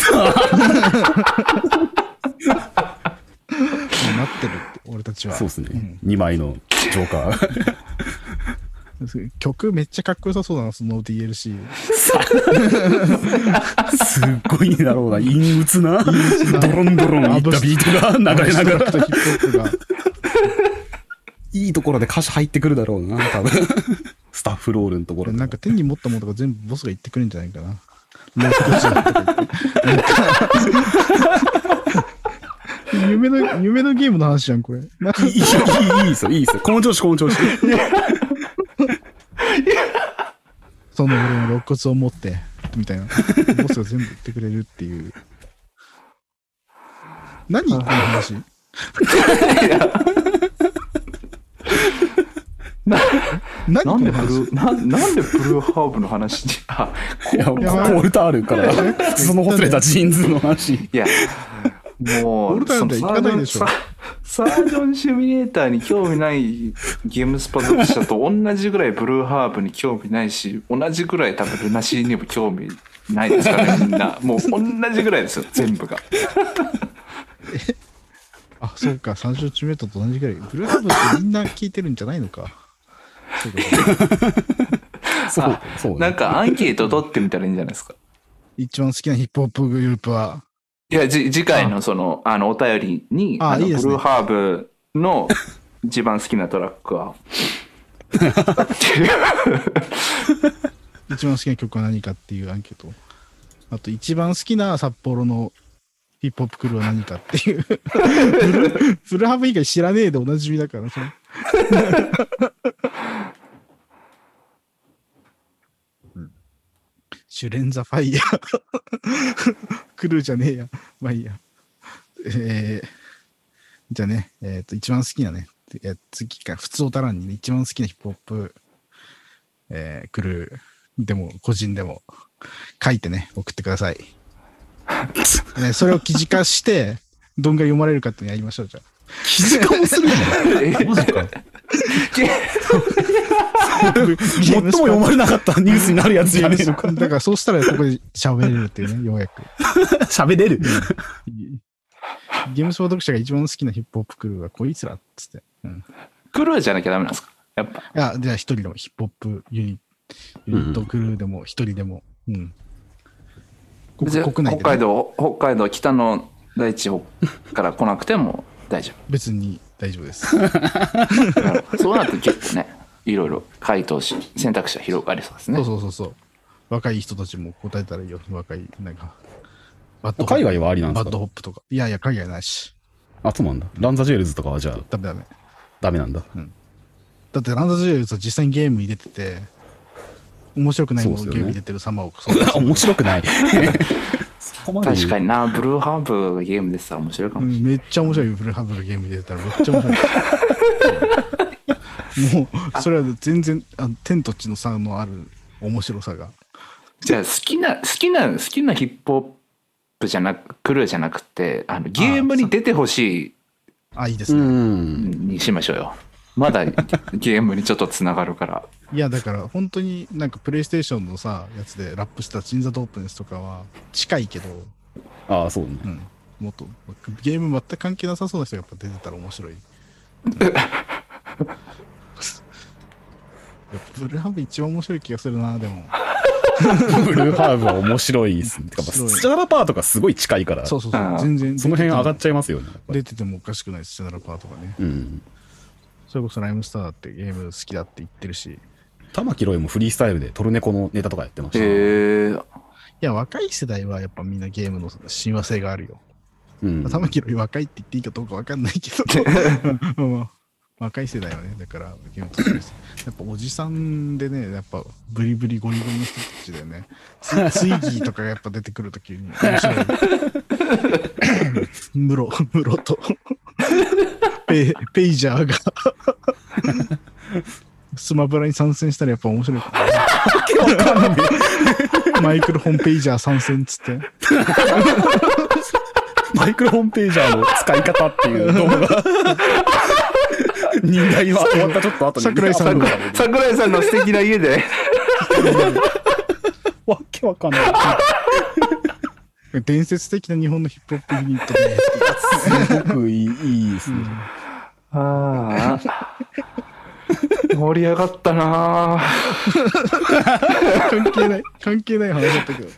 待ってるって俺たちは。そうですね。ん。2枚のジョーカー。曲めっちゃかっこよさそうだなその DLC すっごいだろうな。陰鬱な、ドロンドロンいったビートが流れながら、ヒップホップがいいところで歌詞入ってくるだろうな、多分。(laughs) スタッフロールのところで。なんか手に持ったものとか全部ボスが言ってくれるんじゃないかなロックスとか言ってなんか (laughs) 夢の、夢のゲームの話じゃん、これ。いい、いい、いいですよ、いいですよ。この調子、この調子。(laughs) その俺の肋骨を持って、みたいな。ボスが全部言ってくれるっていう。何？この話な何なんでブルーななんでブルーハーブの話にあいや、コールタールから、そのほつれたジーンズの話。いやもうサージョンシミュレーターに興味ないゲームスパ読者と同じぐらいブルーハーブに興味ないし同じぐらい多分ルナシーにも興味ないですからねみんな。もう同じぐらいですよ全部が (laughs) あ、そうか、三十チメートと同じぐらい。ブルーハーブってみんな聞いてるんじゃないのか。そうかそうかそう、そう、なんかアンケート取ってみたらいいんじゃないですか。一番好きなヒップホップグループは、いやじ次回のそのあのお便りにあいいね。ブルーハーブの一番好きなトラックは？(laughs) 一番好きな曲は何かっていうアンケート。あと、一番好きな札幌のヒップホップクルーは何かっていう。(laughs) ブルハーブ以外知らねえでおなじみだから、それ。うんシュレンザファイヤー。クルーじゃねえや。まあいいや。えー、じゃあね、えっ、と、一番好きなね、いや次か、普通おたらんにね、一番好きなヒップホップ、えー、クルーでも、個人でも、書いてね、送ってください。(laughs) ね、それを記事化して、どんぐらい読まれるかっていうのやりましょう、じゃあ。記事化もするの？えマジか。最 (laughs) 最も読まれなかったニュースになるやつじゃねえのか。だからそうしたらここで喋れるっていうね、ようやく。喋れる？ゲームスポー読者が一番好きなヒップホップクルーはこいつらっつって。うん、クルーじゃなきゃダメなんですか？やっぱいや、じゃあ一人のヒップホップユニットクルーでも一人でも。うん。ゃあ国内で、ね、北海道北海道北の大地から来なくても大丈別に大丈夫です。夫 (laughs) そうなると結構ねいろいろ回答し選択肢は広がりそうですねそうそうそうそう。若い人たちも答えたらいいよ。若い、なんか。バッド海外はありなんですか？バッドホップとか。いやいや、海外ないし。あ、そうなんだ。 Run The Jewels とかはじゃあダメダメ。ダメなんだ。だって Run The Jewels は実際にゲームに出てて、面白くないものそうっすよねゲームに出てる様を (laughs) 面白くない。(laughs) 確かになブルーハーブがゲームでしたら面白いかもしうんめっちゃ面白いよ、フルハブがゲームに出てたらめっちゃ面白い。(laughs) もう、それは全然、あの天と地の差のある面白さが。れないじゃあ好きな好きな好きなヒップホップじゃなくクルーじゃなくてあのゲームに出てほしあ、いいですうね。にしましょうよまだゲームにちょっとつながるからいや、だから本当になんかプレイステーションのさ、やつでラップしたチンザドープネスとかは近いけど、ああ、そうね。うん、もっとゲーム全く関係なさそうな人がやっぱ出てたら面白い。(laughs) やっぱブルーハーブ一番面白い気がするな、でも。(laughs) ブルーハーブは面白いですね。てか、スチャラパーとかすごい近いから、そそうそうそう全然。の辺上がっちゃいますよね。出ててもおかしくないです、チャナルパーとかね。うん。それこそライムスターだってゲーム好きだって言ってるし。い玉木ロイもフリースタイルでトルネコのネタとかやってましへた。えや、若い世代はやっぱみんなゲームの親和性があるよ。うん。玉木より若いって言っていいかどうかわかんないけど、(laughs) うん若い世代はね、だからゲームと。やっぱおじさんでね、やっぱブリブリゴリゴリの人たちでね、ツツイギーとかがやっぱ出てくるときに面白い。(laughs) (laughs) ムロ、ムロとペペイジャーがスマブラに参戦したらやっぱ面白い。マイクロホンペイジャー参戦っつって。マイクロホームページャーの使い方っていう動画。人外は終わったちょっと後に。桜井さんの桜井さんの素敵な家でわけわかんない。伝説的な日本のヒップホップユニットで、すごくいいいいですね。ああ盛り上がったなあ関係ない、関係ない話だったけど、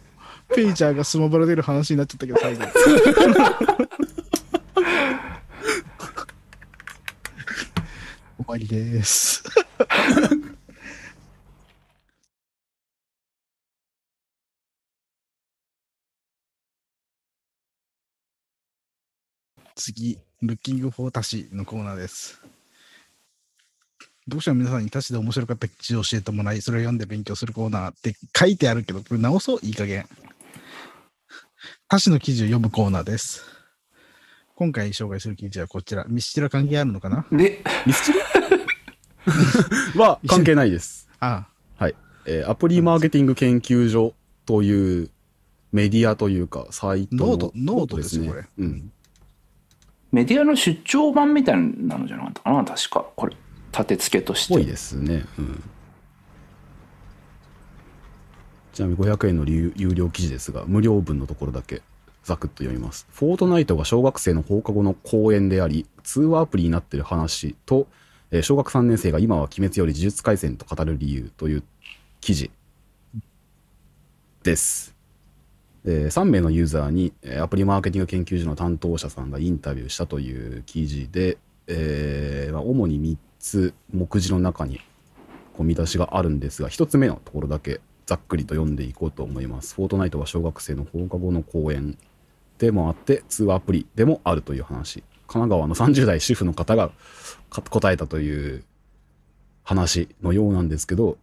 ペイジャーがスマブラ出る話になっちゃったけど、最後。(laughs) 終わりです。次、ルッキングフォータシのコーナーです。読者の皆さんにタシで面白かった記事を教えてもらい、それを読んで勉強するコーナーって書いてあるけど、これ直そう、いい加減。タシの記事を読むコーナーです。今回紹介する記事はこちら。ミスチラ関係あるのかな？で、ミスチル？(laughs) は関係ないです。あはい。えーアプリマーケティング研究所というメディアというか、サイトのノートノートですよこれうん。メディアの出張版みたいなのじゃなかったかな確か。これ、立て付けとして。ぽいですね。うん。ちなみに500円の有料記事ですが、無料分のところだけザクッと読みます。フォートナイトが小学生の放課後の公演であり、通話アプリになっている話と、えー小学3年生が今は鬼滅より呪術廻戦と語る理由という記事です。え3名のユーザーにアプリマーケティング研究所の担当者さんがインタビューしたという記事で、えーま、主に3つ目次の中にこう見出しがあるんですが1つ目のところだけざっくりと読んでいこうと思います。フォートナイトは小学生の放課後の公演でもあって通話アプリでもあるという話神奈川の30代主婦の方が答えたという話のようなんですけど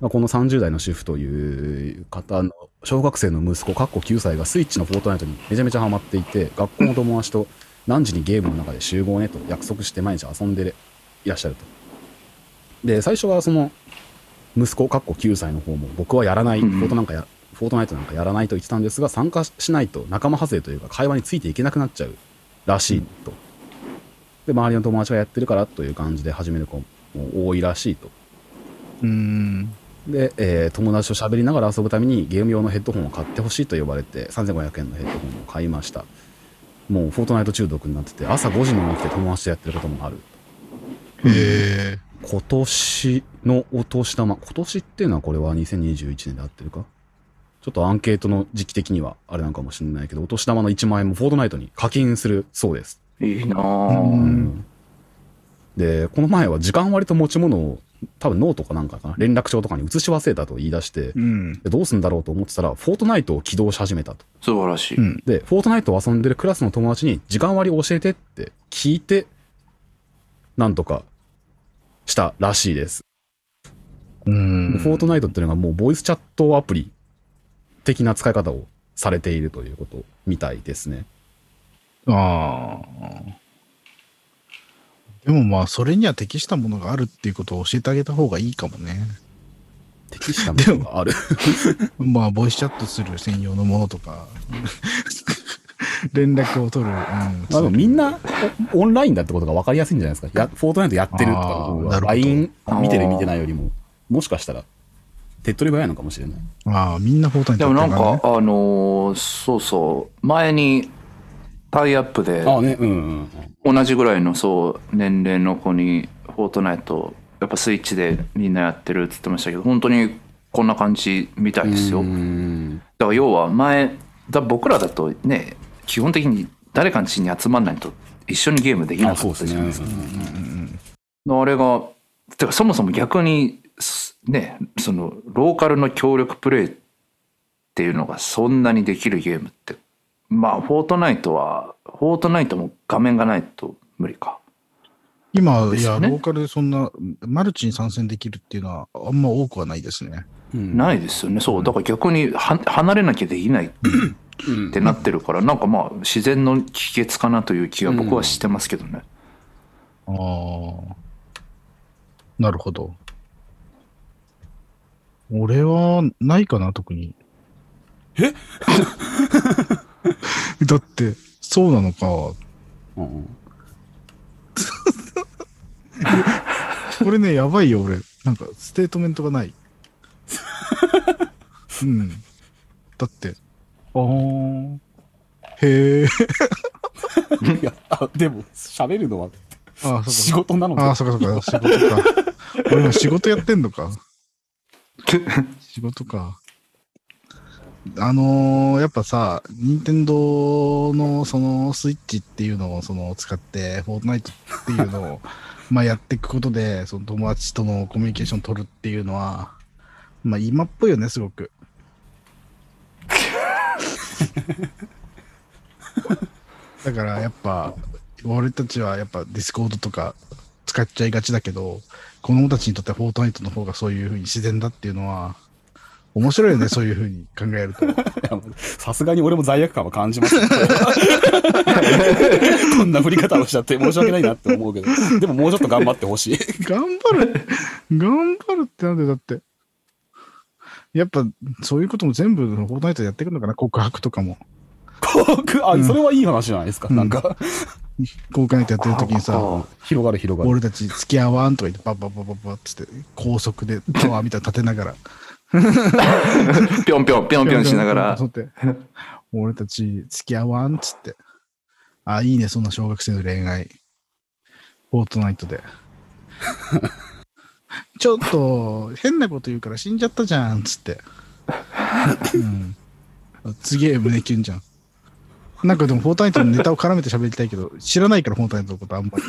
まあこの30代の主婦という方の小学生の息子、かっこ9歳がスイッチのフォートナイトにめちゃめちゃハマっていて、学校の友達と何時にゲームの中で集合ねと約束して毎日遊んでいらっしゃると。で、最初はその息子、かっこ9歳の方も僕はやらない、フうんォートなんかや、フォートナイトなんかやらないと言ってたんですが、参加しないと仲間外れというか会話についていけなくなっちゃうらしいと。で、周りの友達がやってるからという感じで始める子も多いらしいと。うーん。で、えー友達と喋りながら遊ぶためにゲーム用のヘッドホンを買ってほしいと呼ばれて3500円のヘッドホンを買いましたもうフォートナイト中毒になってて朝5時に起きて友達とやってることもあるへえ。今年のお年玉今年っていうのはこれは2021年で合ってるか？ちょっとアンケートの時期的にはあれなんかもしれないけどお年玉の1万円もフォートナイトに課金するそうですいいなうぁ。んでこの前は時間割と持ち物を多分ノートかなんかかな連絡帳とかに移し忘れたと言い出してうん。でどうすんだろうと思ってたらフォートナイトを起動し始めたと素晴らしい。うん。で、フォートナイトを遊んでるクラスの友達に時間割教えてって聞いて、なんとかしたらしいです。うん。フォートナイトっていうのがもうボイスチャットアプリ的な使い方をされているということみたいですね。ああ。でもまあ、それには適したものがあるっていうことを教えてあげた方がいいかもね。適したものがある。(laughs) まあ、ボイスチャットする専用のものとか、(laughs) 連絡を取る。うん、まあでもみんなオオンラインだってことが分かりやすいんじゃないですか。やフォートナイトやってるとか LINE 見てる見てないよりも、もしかしたら手っ取り早いのかもしれない。ああ、みんなフォートナイでトもなんか、やってるらねあのーそうそう、前にタイアップでね、うんうんうん。同じぐらいのそう年齢の子にフォートナイトやっぱスイッチでみんなやってるって言ってましたけど本当にこんな感じみたいですよだから要は前だ僕らだとね基本的に誰かの家に集まんないと一緒にゲームできなあ、か。ったじゃないですかうんあれがてかそもそも逆にすねそのローカルの協力プレイっていうのがそんなにできるゲームってまあフォートナイトはフォートナイトも画面がないと無理か今、いや、ローカルでそんな、マルチに参戦できるっていうのは、あんま多くはないですね。うんないですよねそうだから逆には離れなきゃできないうんってなってるからなんかまあ自然の帰結かなという気が僕はしてますけどね、ああ。なるほど。俺はないかな、特に。え？(laughs) だって、そうなのか。うんうんこれね、やばいよ、俺。なんか、ステートメントがない。(laughs) うん。だって、あー。へえ。いや、あでも、喋るのはあ、そ仕。事なのあ、か。そうかそうか。仕事か。俺も仕事やってんのか。(laughs) 仕事か。あのーやっぱさ、任天堂のそのスイッチっていうのをその使って、フォートナイトっていうのを (laughs) まあやっていくことで、その友達とのコミュニケーション取るっていうのは、まあ今っぽいよね、すごく。(laughs) だからやっぱ、俺たちはやっぱディスコードとか使っちゃいがちだけど、子供たちにとってはフォートナイトの方がそういうふうに自然だっていうのは、面白いよね、そういうふうに考えると。(laughs) さすがに俺も罪悪感は感じますよ (laughs) こんな振り方をしちゃって申し訳ないなって思うけど、でももうちょっと頑張ってほしい。頑張る頑張るってなんでだって。やっぱ、そういうことも全部フォートナイトでやっていくのかな？告白とかも。あ、それはいい話じゃないですか？うんなんか、公開ナイトやってる時にさ、あ広がる広がる。俺たち付き合わんとか言って、バッバッバッバッバッつって、高速でタワーみたいなの立てながら、(laughs) ぴょんぴょんぴょんぴょんしながら俺たち付き合わんっつって。あ、いいね、そんな小学生の恋愛。フォートナイトで。(laughs) ちょっと、変なこと言うから死んじゃったじゃん、つって。うん。すげえ胸キュンじゃん。なんかでも、フォートナイトのネタを絡めて喋りたいけど、知らないから、フォートナイトのことあんまり。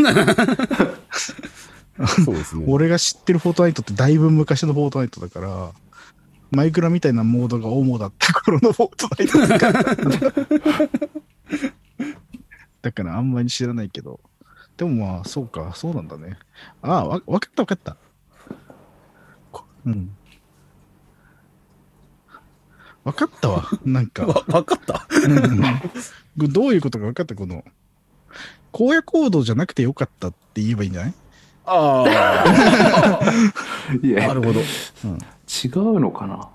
そうですね。(laughs) 俺が知ってるフォートナイトってだいぶ昔のフォートナイトだから、マイクラみたいなモードが主だった頃のフォートナイトだから。だからあんまり知らないけど。でもまあ、そうか、そうなんだね。ああ、わわかったわかった。こうん。わかったわ。なんか。わ、わかった？うんどういうことか分かった、この。荒野行動じゃなくてよかったって言えばいいんじゃない？あ (laughs) いあ、なやるほど。違うのかな？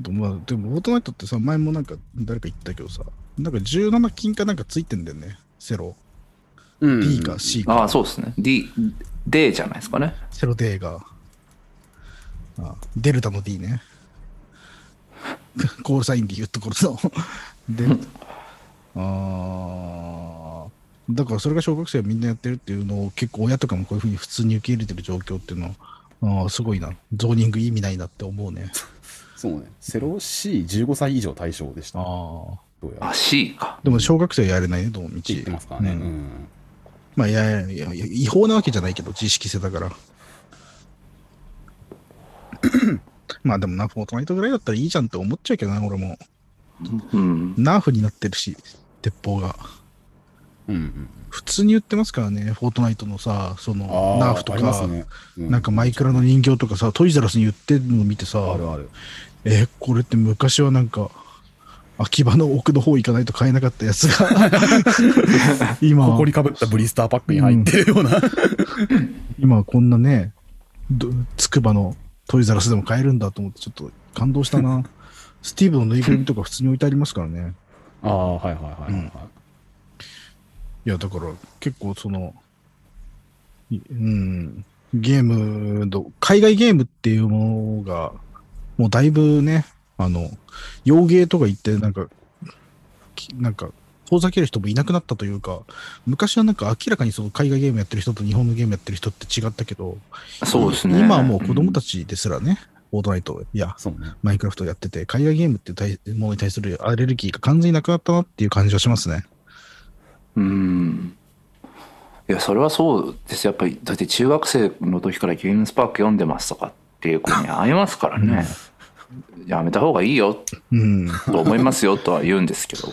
でもまあ、でも、フォートナイトってさ、前もなんか誰か言ったけどさ、なんか17金かなんかついてんだよね、セロ。うん D か C か。ああそうですね D D じゃないですかねセロ D が。あデルタの D ね。(laughs) コールサインで言うところの。デルタ。(laughs) あーだからそれが小学生はみんなやってるっていうのを結構親とかもこういうふうに普通に受け入れてる状況っていうのは、あーすごいな。ゾーニング意味ないなって思うね。そうね。セロ C15 歳以上対象でした。ああ。どうやら。あ C かでも小学生はやれないね、どの道。言ってますからね。ううんん。まあいやいやいや、違法なわけじゃないけど、知識性だから。(coughs) まあでもな、フォートナイトぐらいだったらいいじゃんって思っちゃうけどな、俺も。うんナーフになってるし、鉄砲が。うんうん。普通に言ってますからね、フォートナイトのさ、そのナーフとか、ね。うなんかマイクラの人形とかさ、トイザラスに言ってるの見てさ、あるある。え、これって昔はなんか、秋葉の奥の方行かないと買えなかったやつが、(laughs) 今は埃かぶったブリスターパックに入ってるような。今はこんなね、どつくばのトイザラスでも買えるんだと思って、ちょっと感動したな。スティーブのぬいぐるみとか普通に置いてありますからね。ああ、はいはいはいはいはい。いや、だから結構その、いうん、ゲームの、海外ゲームっていうものが、もうだいぶね、あの、洋芸とか言って、なんか、きなんか、遠ざける人もいなくなったというか、昔はなんか明らかにその海外ゲームやってる人と日本のゲームやってる人って違ったけど、そうですね今はもう子供たちですらね、フォートナイト、いや、ね。マイクラフトやってて、海外ゲームって対ものに対するアレルギーが完全になくなったなっていう感じはしますね。うんいやそれはそうですやっぱりだって中学生の時からゲームスパーク読んでますとかっていう子に会いますからね、やめた方がいいようん。と思いますよとは言うんですけど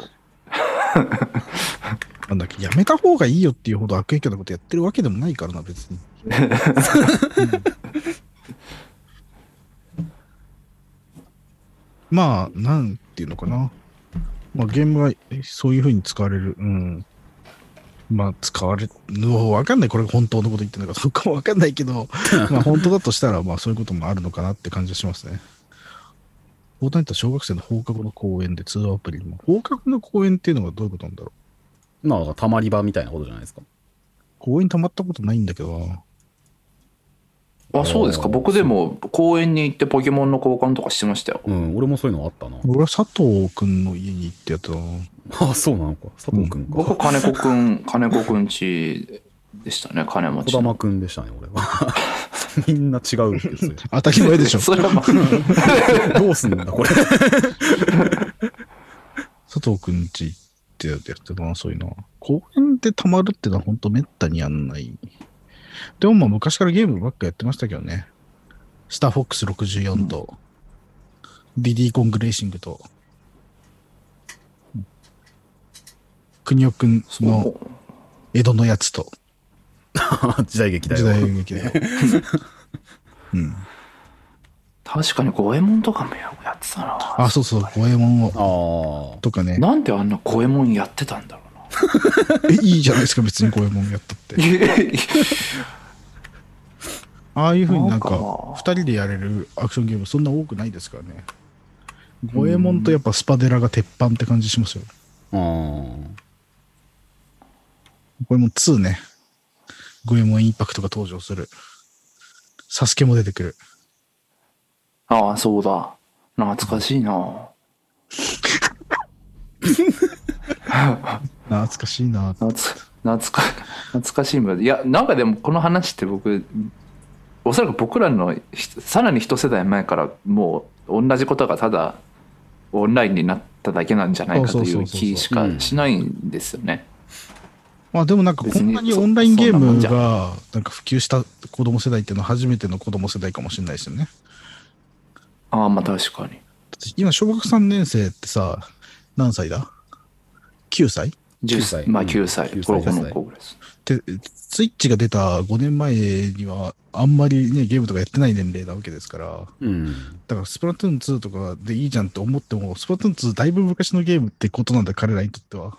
なんだっけ、やめた方がいいよっていうほど悪影響なことやってるわけでもないからな、別に。まあ、なんていうのかな。まあ、ゲームはそういうふうに使われる。うん。まあ、使われる、わかんない。これが本当のこと言ってるのかどうかもわかんないけど、(laughs) まあ、本当だとしたら、まあ、そういうこともあるのかなって感じがしますね。フォートナイトは小学生の放課後の公園で通話アプリも。放課後の公園っていうのがどういうことなんだろうまあ、たまり場みたいなことじゃないですか。公園溜まったことないんだけどな。あそうですか僕でも公園に行ってポケモンの交換とかしてましたようん、俺もそういうのあったな。俺は佐藤くんの家に行ってやってたな。ああ、そうなのか。佐藤くんか。僕金子くん金子くんちでしたね金持児ちの玉くんでしたね、俺は。(laughs) みんな違うけどそれ当たり前でしょ。それはまあ (laughs) どうすんだ、これ。(laughs) 佐藤くんち行ってやってたな、そういうのは。公園で溜まるってのは本当めったにやんない。でもまあ昔からゲームばっかやってましたけどね。スターフォックス64と、ディディコングレーシングと。国尾くんの江戸のやつと (laughs) 時代劇だ時よ。代劇だよ。(laughs) うん。確かに五右衛門とかもやってたなあ、そうそう、五右衛門をああ。とかね。なんであんな五右衛門やってたんだろうな (laughs) え、いいじゃないですか、別に五右衛門やったって。ああいうふうになんかか、二人でやれるアクションゲームそんな多くないですからね。五右衛門とやっぱスパデラが鉄板って感じしますよ。あこれも2ね。五右衛門インパクトが登場する。サスケも出てくる。ああそうだ懐かしいな懐かしいな。懐懐か懐かしいもんいやなんかでもこの話って僕おそらく僕らのひさらに一世代前からもう同じことがただオンラインになっただけなんじゃないかといそう気しかしないんですよね。まあでもなんかこんなにオンラインゲームがなんか普及した子供世代っていうのは初めての子供世代かもしれないですよね。ああまあ確かに。今小学3年生ってさ、何歳だ ?9 歳？10 9歳まあうん9歳、9歳この子ぐらいです。で、スイッチが出た5年前にはあんまりね、ゲームとかやってない年齢なわけですから、うん。だからスプラトゥーン2とかでいいじゃんって思っても、スプラトゥーン2だいぶ昔のゲームってことなんだ、彼らにとっては。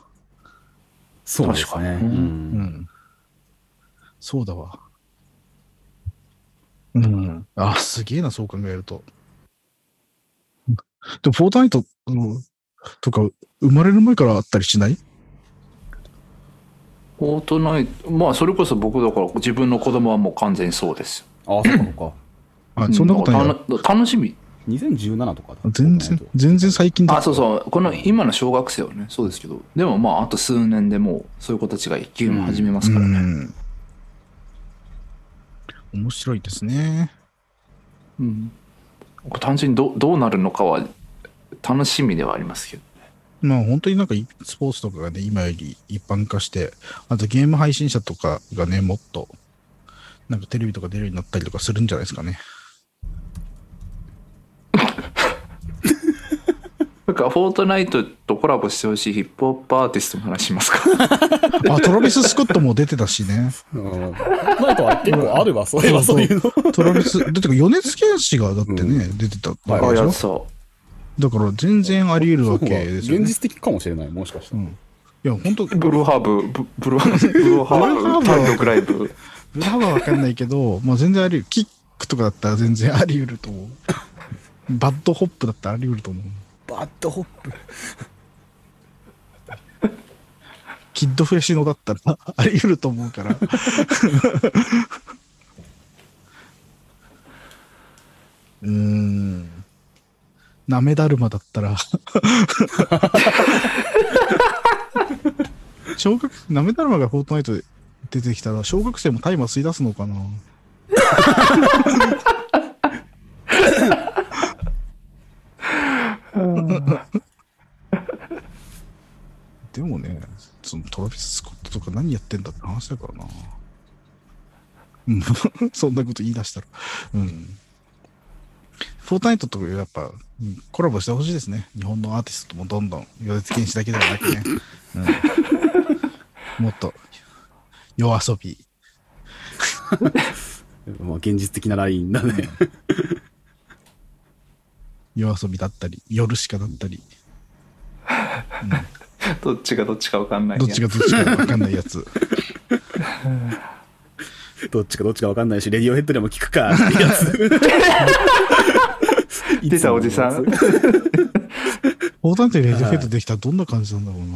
そうですね。う。んん。そうだわ。うん。あ、すげえな、そう考えると。でも、フォートナイトうんとか、生まれる前からあったりしない？フォートナイトまあそれこそ僕だから自分の子供はもう完全にそうですよ。ああ、そうかそうか。(coughs) あ、そんなことないうんよ。楽しみ。2017とかだ。全然、全然最近だ。あそうそうこの今の小学生はねそうですけどでもまああと数年でもうそういう子たちがゲーム始めますからね。うん。面白いですね。うん単純にどどうなるのかは楽しみではありますけど。まあ本当になんかスポーツとかがね、今より一般化して、あとゲーム配信者とかがね、もっと、なんかテレビとか出るようになったりとかするんじゃないですかね。(laughs) なんかフォートナイトとコラボしてほしいヒップホップアーティストの話しますか？(laughs) あ、トラビス・スコットも出てたしね。うん。ナイトは結構あるわ、そういえばそういうの。トラビス、だってか米津玄師がだってね、出てたあやつさだから全然あり得るわけですよ、ね。現実的かもしれない、もしかしたら。うん。いや、本当ブルーハーブブブルーブルーハーブ単独ライブブラはわかんないけど、まあ全然あり得る。キックとかだったら全然あり得ると思う。バッドホップだったらあり得ると思う。バッドホップ。キッドフレシノだったらあり得ると思うから。(laughs) うーん。なめだるまだったら。(laughs) 小学、なめだるまがフォートナイトで出てきたら、小学生もタイマー吸い出すのかな (laughs) でもね、そのトラビス・スコットとか何やってんだって話だからな。うんそんなこと言い出したら。うん。フォートナイトとやっぱ、うんコラボしてほしいですね。日本のアーティストともどんどん、余熱剣士だけではなくね。うん、もっと、夜遊び。まあ、現実的なラインだね。(laughs) 夜遊びだったり、夜しかだったり、どっちがどっちか分かんないどっちがどっちかわかんないやつ。(laughs) どっちかどっちかわかんないし、レディオヘッドでも聞くかってやつ。(laughs) 出たおじさん。(laughs) フォートナイトでレディフェットできたらどんな感じなんだろうな。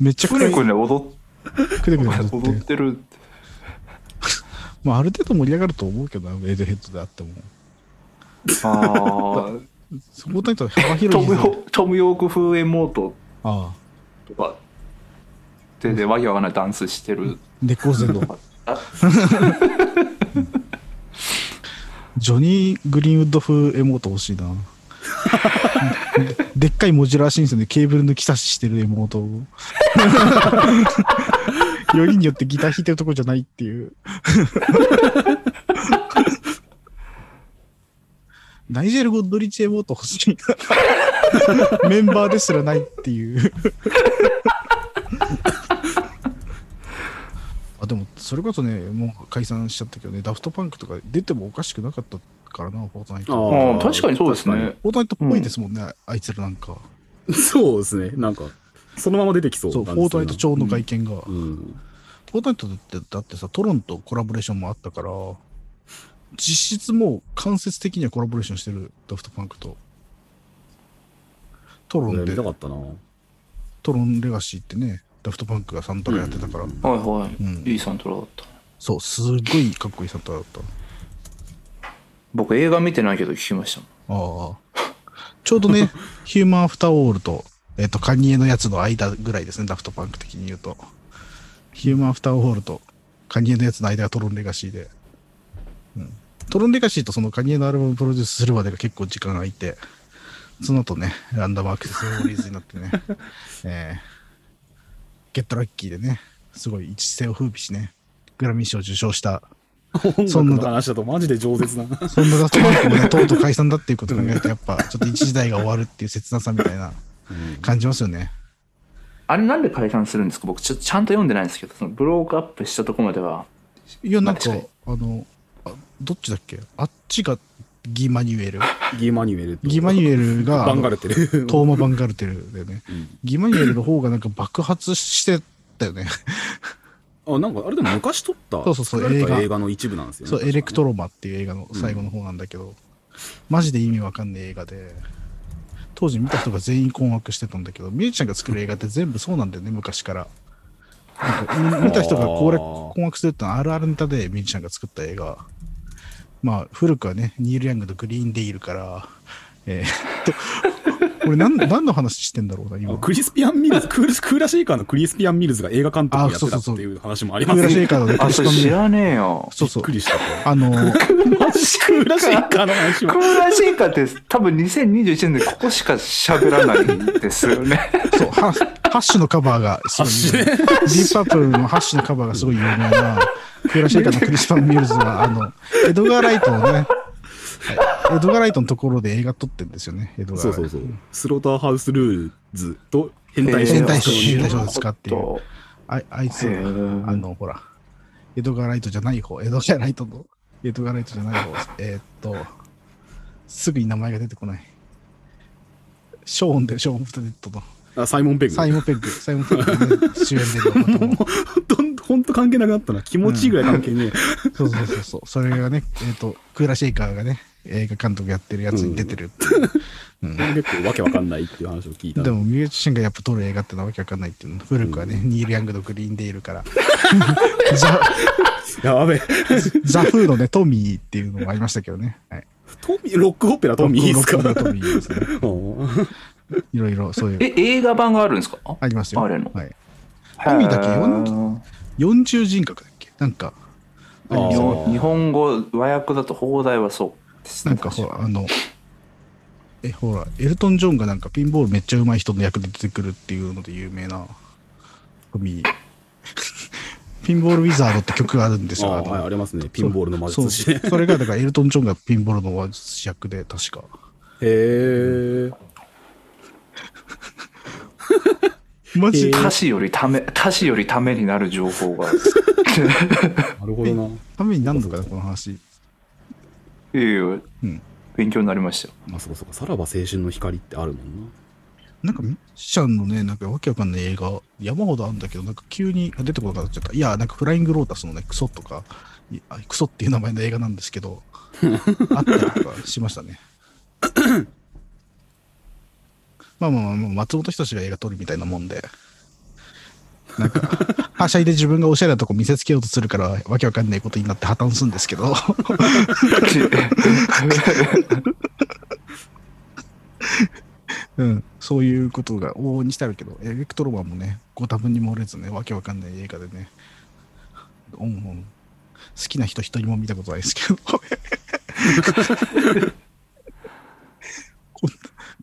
めっちゃくねくね踊っくねくね踊って踊って。る (laughs) まあ、ある程度盛り上がると思うけどな、レディヘッドであっても。ああフォートナイトは幅ト広い。ムヨトムヨーク風エモートああ、とかででわけわかんないダンスしてる。猫背の。(laughs) ジョニー・グリーンウッド風エモート欲しいな。(laughs) でっかいモジュラーシンセンでケーブル抜き差ししてるエモートを。(laughs) よりによってギター弾いてるとこじゃないっていう。(laughs) ナイジェル・ゴッドリッチエモート欲しい。メンバーですらないっていう。あでも、それこそね、もう解散しちゃったけどね、ダフトパンクとか出てもおかしくなかったからな、フォートナイト。フあああ確かにそうですねォートナイトっぽいですもんね、あいつらなんか。そうですね。なんか、そのまま出てきそうそう。フォートナイト調の外見が。フうん。ォートナイトだって、だってさ、トロンとコラボレーションもあったから、実質もう間接的にはコラボレーションしてる、ダフトパンクと。トロンでこれ見た、かったな。トロンレガシーってね、ダフトパンクがサントラやってたから、うん。はいはい、うん。いいサントラだった。そう、すっごいかっこいいサントラだった。僕映画見てないけど聞きましたもん。ああ。ちょうどね、(laughs) ヒューマンアフターオールと、えっ、と、カニエのやつの間ぐらいですね、ダフトパンク的に言うと。ヒューマンアフターオールとカニエのやつの間がトロンレガシーで。うん、トロンレガシーとそのカニエのアルバムプロデュースするまでが結構時間が空いて、その後ね、ランダムアクセスオーリーズになってね、(laughs) えー、ゲットラッキーでね、すごい一世を風靡しね、グラミー賞を受賞した音楽の話だとマジで饒舌だな。そんなダフトパンクもね、とうとう解散だっていうことを考えると、やっぱ、ちょっと一時代が終わるっていう切なさみたいな感じますよね。あれなんで解散するんですか？僕ちょちゃんと読んでないんですけどそのブロークアップしたとこまでは。いや、なんか、あの、あどっちだっけ？あっちがギマニュエル。ギーマニュエルと。ギマニュエルが、バンガルテル。トーマ・バンガルテルだよね。うんギマニュエルの方がなんか爆発してたよね。あ、なんかあれでも昔撮った、そうそうそう映画映画の一部なんですよね。そう、ねエレクトロマっていう映画の最後の方なんだけど、マジで意味わかんない映画で、当時見た人が全員困惑してたんだけど、ミュージシャンが作る映画って全部そうなんだよね、昔から。なんかうん見た人がこれ困惑するってのはあるあるネタでミュージシャンが作った映画。まあ、古くはね、ニール・ヤングとグリーン・デイルから、えーっと、俺何何の話してんだろうな、あ今。クリスピアン・ミルズ、クールクーラシェイカーのクリスピアン・ミルズが映画監督をやってたっていう話もありますね。クーラシェイカーのね、クあリスパンそれ知らねえよそうそうびっく。りした。あの、クーラシェイカーの話は。クーラーシェイカーって多分2021年でここしか喋らないんですよねそう、ハハッシュのカバーがすごい有名。ディープパープルのハッシュのカバーがすごい有名な、クーラシェイカーのクリスパン・ミルズは、あの、エドガー・ライトをね、はいエドガー・ライトのところで映画撮ってんですよね、エドガー。そうそうそう。スローターハウスルーズと変態変態少変態年少年使っていうああいつ、あの、ほら、エドガー・ライトじゃない方、エドガー・ライトの、エドガー・ライトじゃない方、えーっと、すぐに名前が出てこない。ショーンで、ショーン・オブ・ザ・デッドの、あサイモン・ペグ。サイモン・ペッグ、サイモン・ペッグ (laughs) 主演でもほんと、ほんと関係なくなったな。気持ちいいぐらい関係ねえ。(laughs) そうそうそうそう。それがね、えっ、と、クーラシェイカーがね、映画監督やってるやつに出てるっていう。うん (laughs) 結構わけわかんないっていう話を聞いた。でも、ミュージシャンがやっぱ撮る映画ってのはわけわかんないっていうの。古くはね、ニール・ヤングのグリーンデイルから。(laughs) ザ・やべえ。ザ・フーのね、トミーっていうのもありましたけどね。はい。トミー、ロックオペラトミーですか？ロックオペラトミーですね。うんいろいろそういう、え映画版があるんですか？ありますよ。あれのはい。トミーだけへ四ー40人格だっけ？なんか、日本語和訳だと放題はそうなんかほら、確あの、え、ほら、エルトン・ジョンがなんかピンボールめっちゃ上手い人の役で出てくるっていうので有名な、トミー。ピンボール・ウィザードって曲があるんですよ。のあはい、ありますね。ピンボールの魔術師ね。それが、だからエルトン・ジョンがピンボールの魔術師役で、確か。へえ。マジ、えー歌詞よりため歌詞よりためになる情報が (laughs) なるほどな。ためになんのかな、この話。いやいやうん。勉強になりましたよまあ、そうかそうか。さらば青春の光ってあるもんな。なんかミュージシャンのね、なんかわけわかんない映画、山ほどあるんだけど、なんか急にあ出てこなくなっちゃった。いや、なんかフライングロータスのね、クソとか、クソっていう名前の映画なんですけど、(laughs) あったりとかしましたね。まあまあまあまあ、松本人志が映画撮るみたいなもんで、なんか、はしゃいで自分がおしゃれなとこ見せつけようとするから、わけわかんないことになって破綻するんですけど、うん、そういうことが往々にしてあるけど、エレクトロマンもね、ご多分に漏れずね、わけわかんない映画でね、うんうん、好きな人一人も見たことないですけど、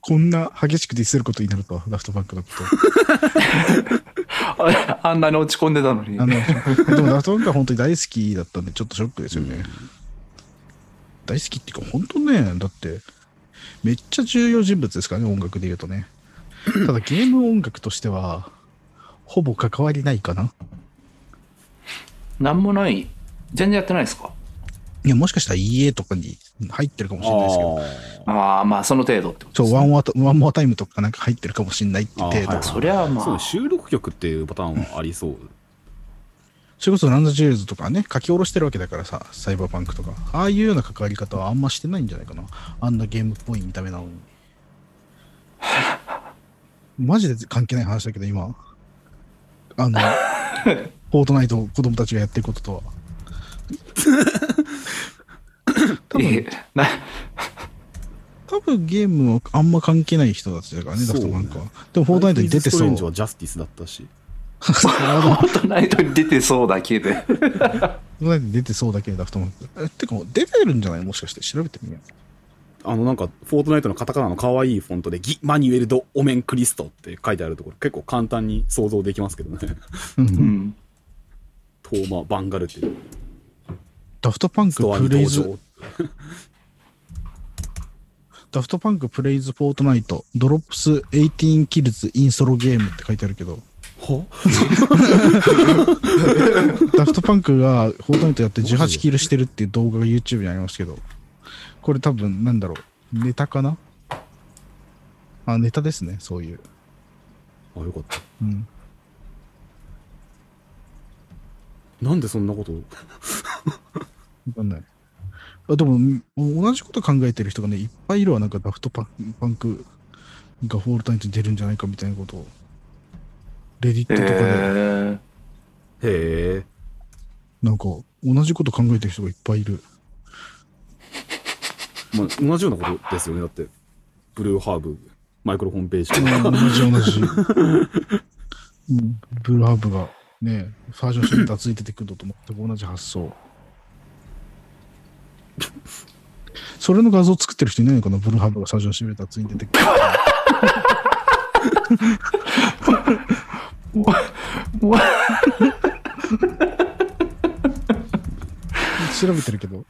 こんな激しくディスることになるとは、ダフトバンクのこと。あ (laughs) あんなに落ち込んでたのにあの、でもダフトバンクは本当に大好きだったんで、ちょっとショックですよね。大好きっていうか、本当ね、だって、めっちゃ重要人物ですからね、音楽で言うとね。ただゲーム音楽としては、ほぼ関わりないかな。なんもない全然やってないですか？いや、もしかしたら EA とかに入ってるかもしれないですけど、あああまあその程度ってことそう、です、ね、ワンワーワンモアタイムとかなんか入ってるかもしれないっていう程度。あはいそりゃあまそうあ収録曲っていうパターンはありそう。それこそランザジェルズとかね、書き下ろしてるわけだからさ、サイバーパンクとか。ああいうような関わり方はあんましてないんじゃないかな。あんなゲームっぽい見た目なのに。(laughs) マジで関係ない話だけど、今。あの、(laughs) フォートナイトを子供たちがやってることとは。多分いえな多分ゲームはあんま関係ない人たちだからね、ダフトパンクは。でもフォートナイトに出てそう。ライフイズストレンジはジャスティスだったし。フォートナイトに出てそうだけでフォートナイトに出てそうだけでダフトパンク。え、てか出てるんじゃないもしかして調べてみよう。あのなんか、フォートナイトのカタカナの可愛いフォントで、ギ・マニュエル・ド・オメン・クリストって書いてあるところ、結構簡単に想像できますけどね。うんうんトーマ・バンガルっていう Daft Punk plays。 Daft Punk plays Fortnite, drops 18 kills in solo game って書いてあるけど、はダフトパンクがフォートナイトやってマジで18キルしてるっていう動画が YouTube にありますけど、これ多分なんだろう、ネタかな？あ、ネタですね、そういう。あ、よかった。うん。なんでそんなことを？わかんない。あでも、同じこと考えてる人がね、いっぱいいるわ、なんかダフトパンパンクがフォートナイトに出るんじゃないかみたいなことを。レディットとかで、えへえ。なんか同じこと考えてる人がいっぱいいる。まあ、同じようなことですよね。だって、ブルーハーブ、マイクロホームページ。同じ同じ。(laughs) うんブルーハーブがね、サージョンシューターついててくるのと全く同じ発想。それの画像作ってる人いないのかなブルーハーブがサージョンシューターついててくる。(laughs) 調べてるけど。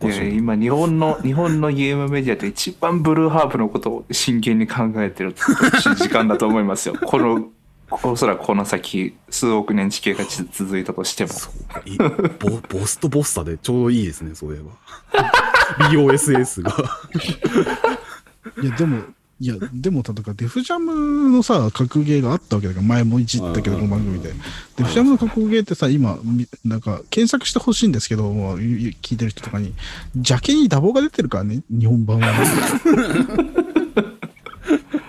おかしい。今日本の (laughs) 日本のゲームメディアで一番ブルーハーブのことを真剣に考えてる時間だと思いますよ (laughs) このおそらくこの先数億年地形が続いたとしてもボボスとボッサでちょうどいいですね、そういえば。(laughs) BOSS が。いや、でも、いや、でも、例えばデフジャムのさ、格ゲーがあったわけだから、前もいじったけど、うんこの番組で。デフジャムの格ゲーってさ、今、みなんか、検索してほしいんですけど、もうゆ聞いてる人とかに、邪気にダボが出てるからね、日本版は。(laughs)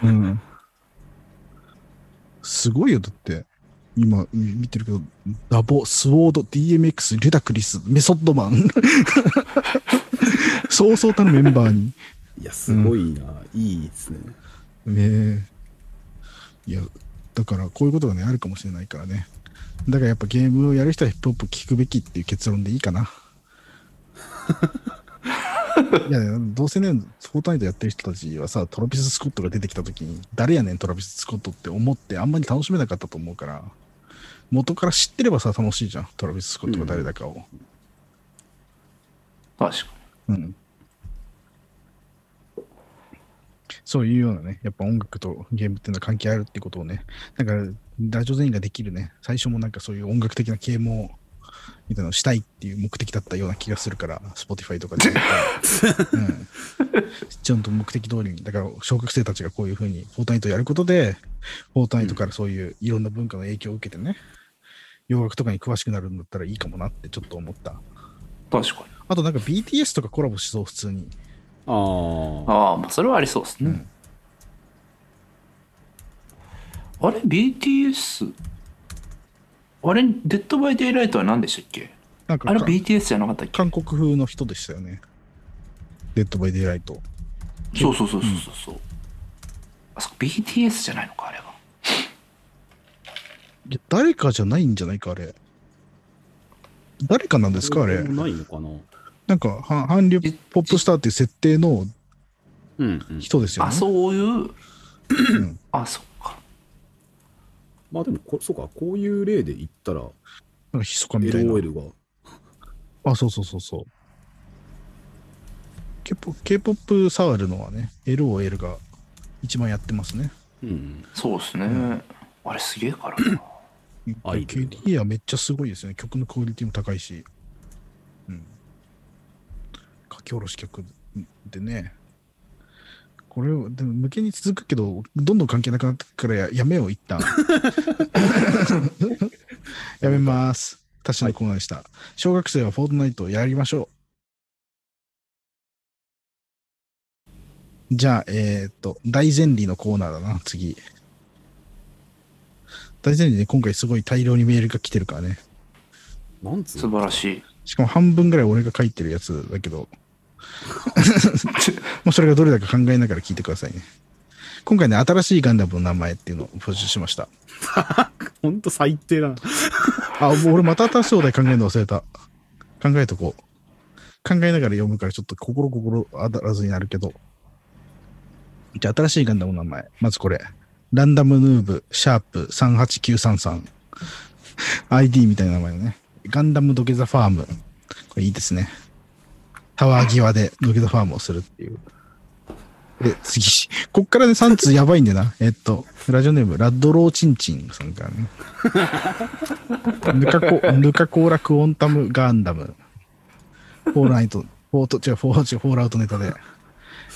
うん。すごいよ、だって。今、み見てるけど、ダボ、スウォード、DMX、ルダクリス、メソッドマン。(laughs) そうそうたるメンバーに。いや、すごいな。いいですね。ねえ。いや、だからこういうことがね、あるかもしれないからね。だからやっぱゲームをやる人はヒップホップ聞くべきっていう結論でいいかな。(laughs) いや、どうせね、フォートナイトやってる人たちはさ、トラビス・スコットが出てきた時に、誰やねん、トラビス・スコットって思ってあんまり楽しめなかったと思うから、元から知ってればさ、楽しいじゃん、トラビス・スコットが誰だかを。確かうん。そういうようなね、やっぱ音楽とゲームっていうのは関係あるってことをね、だから、ラジオ全員ができるね、最初もなんかそういう音楽的な啓蒙みたいなのをしたいっていう目的だったような気がするから、Spotify とかで、うん。ちゃんと目的通りに、だから小学生たちがこういうふうにフォートナイトをやることで、フォートナイトからそういういろんな文化の影響を受けてね、洋楽とかに詳しくなるんだったらいいかもなってちょっと思った。に確かにあとなんか BTS とかコラボしそう、普通に。ああ。ああまあそれはありそうですね、うん。あれ？BTS あれ？デッドバイデイライトは何でしたっけ？あれ？なんかか BTS じゃなかったっけ？韓国風の人でしたよね。デッドバイデイライト。そうそうそうそうそうそう、あそこ BTS じゃないのかあれは。いや誰かじゃないんじゃないか、あれ。誰かなんですか、あれ。ないのかな？なんか、は韓流ポップスターっていう設定のうん、うん。人ですよね。あそういううんあそっかまあでもこ、そうか、こういう例で言ったら、なんか密かみたいな。LOL が、あ、そうそうそうそう。K-POP K-POP 触るのはね、LOL が一番やってますね。うん。そうですね、あれすげえからなアイドル KD はめっちゃすごいですね。曲のクオリティも高いし。うん。書き下ろし曲でね。これを、でも無限に続くけど、どんどん関係なくなってくからややめよう、一旦。(laughs) やめます。私のコーナーでした。小学生はフォートナイトをやりましょう。じゃあ、えーっと、大前理のコーナーだな、次。大前理で今回すごい大量にメールが来てるからね。なんつう素の晴らしいしかも半分ぐらい俺が書いてるやつだけど、(laughs) もうそれがどれだか考えながら聞いてくださいね。今回ね、新しいガンダムの名前っていうのを募集しました。(laughs) ほんと最低だな。(laughs) あ、もう俺また新しいお題考えるの忘れた。考えとこう。考えながら読むからちょっと心心当たらずになるけど。じゃあ新しいガンダムの名前。まずこれ。ランダムヌーブ、シャープ38933。ID みたいな名前のね。ガンダム土下座ファーム。これいいですね。タワー際で土下座ファームをするっていう。で、次。こっからね、3通やばいんだよな。えっと、ラジオネーム、ラッドローチンチンさんからね。ヌカコ、ヌカコーラクオンタムガンダム。フォーライト、フォート、違う、フォー、フォールアウトネタで。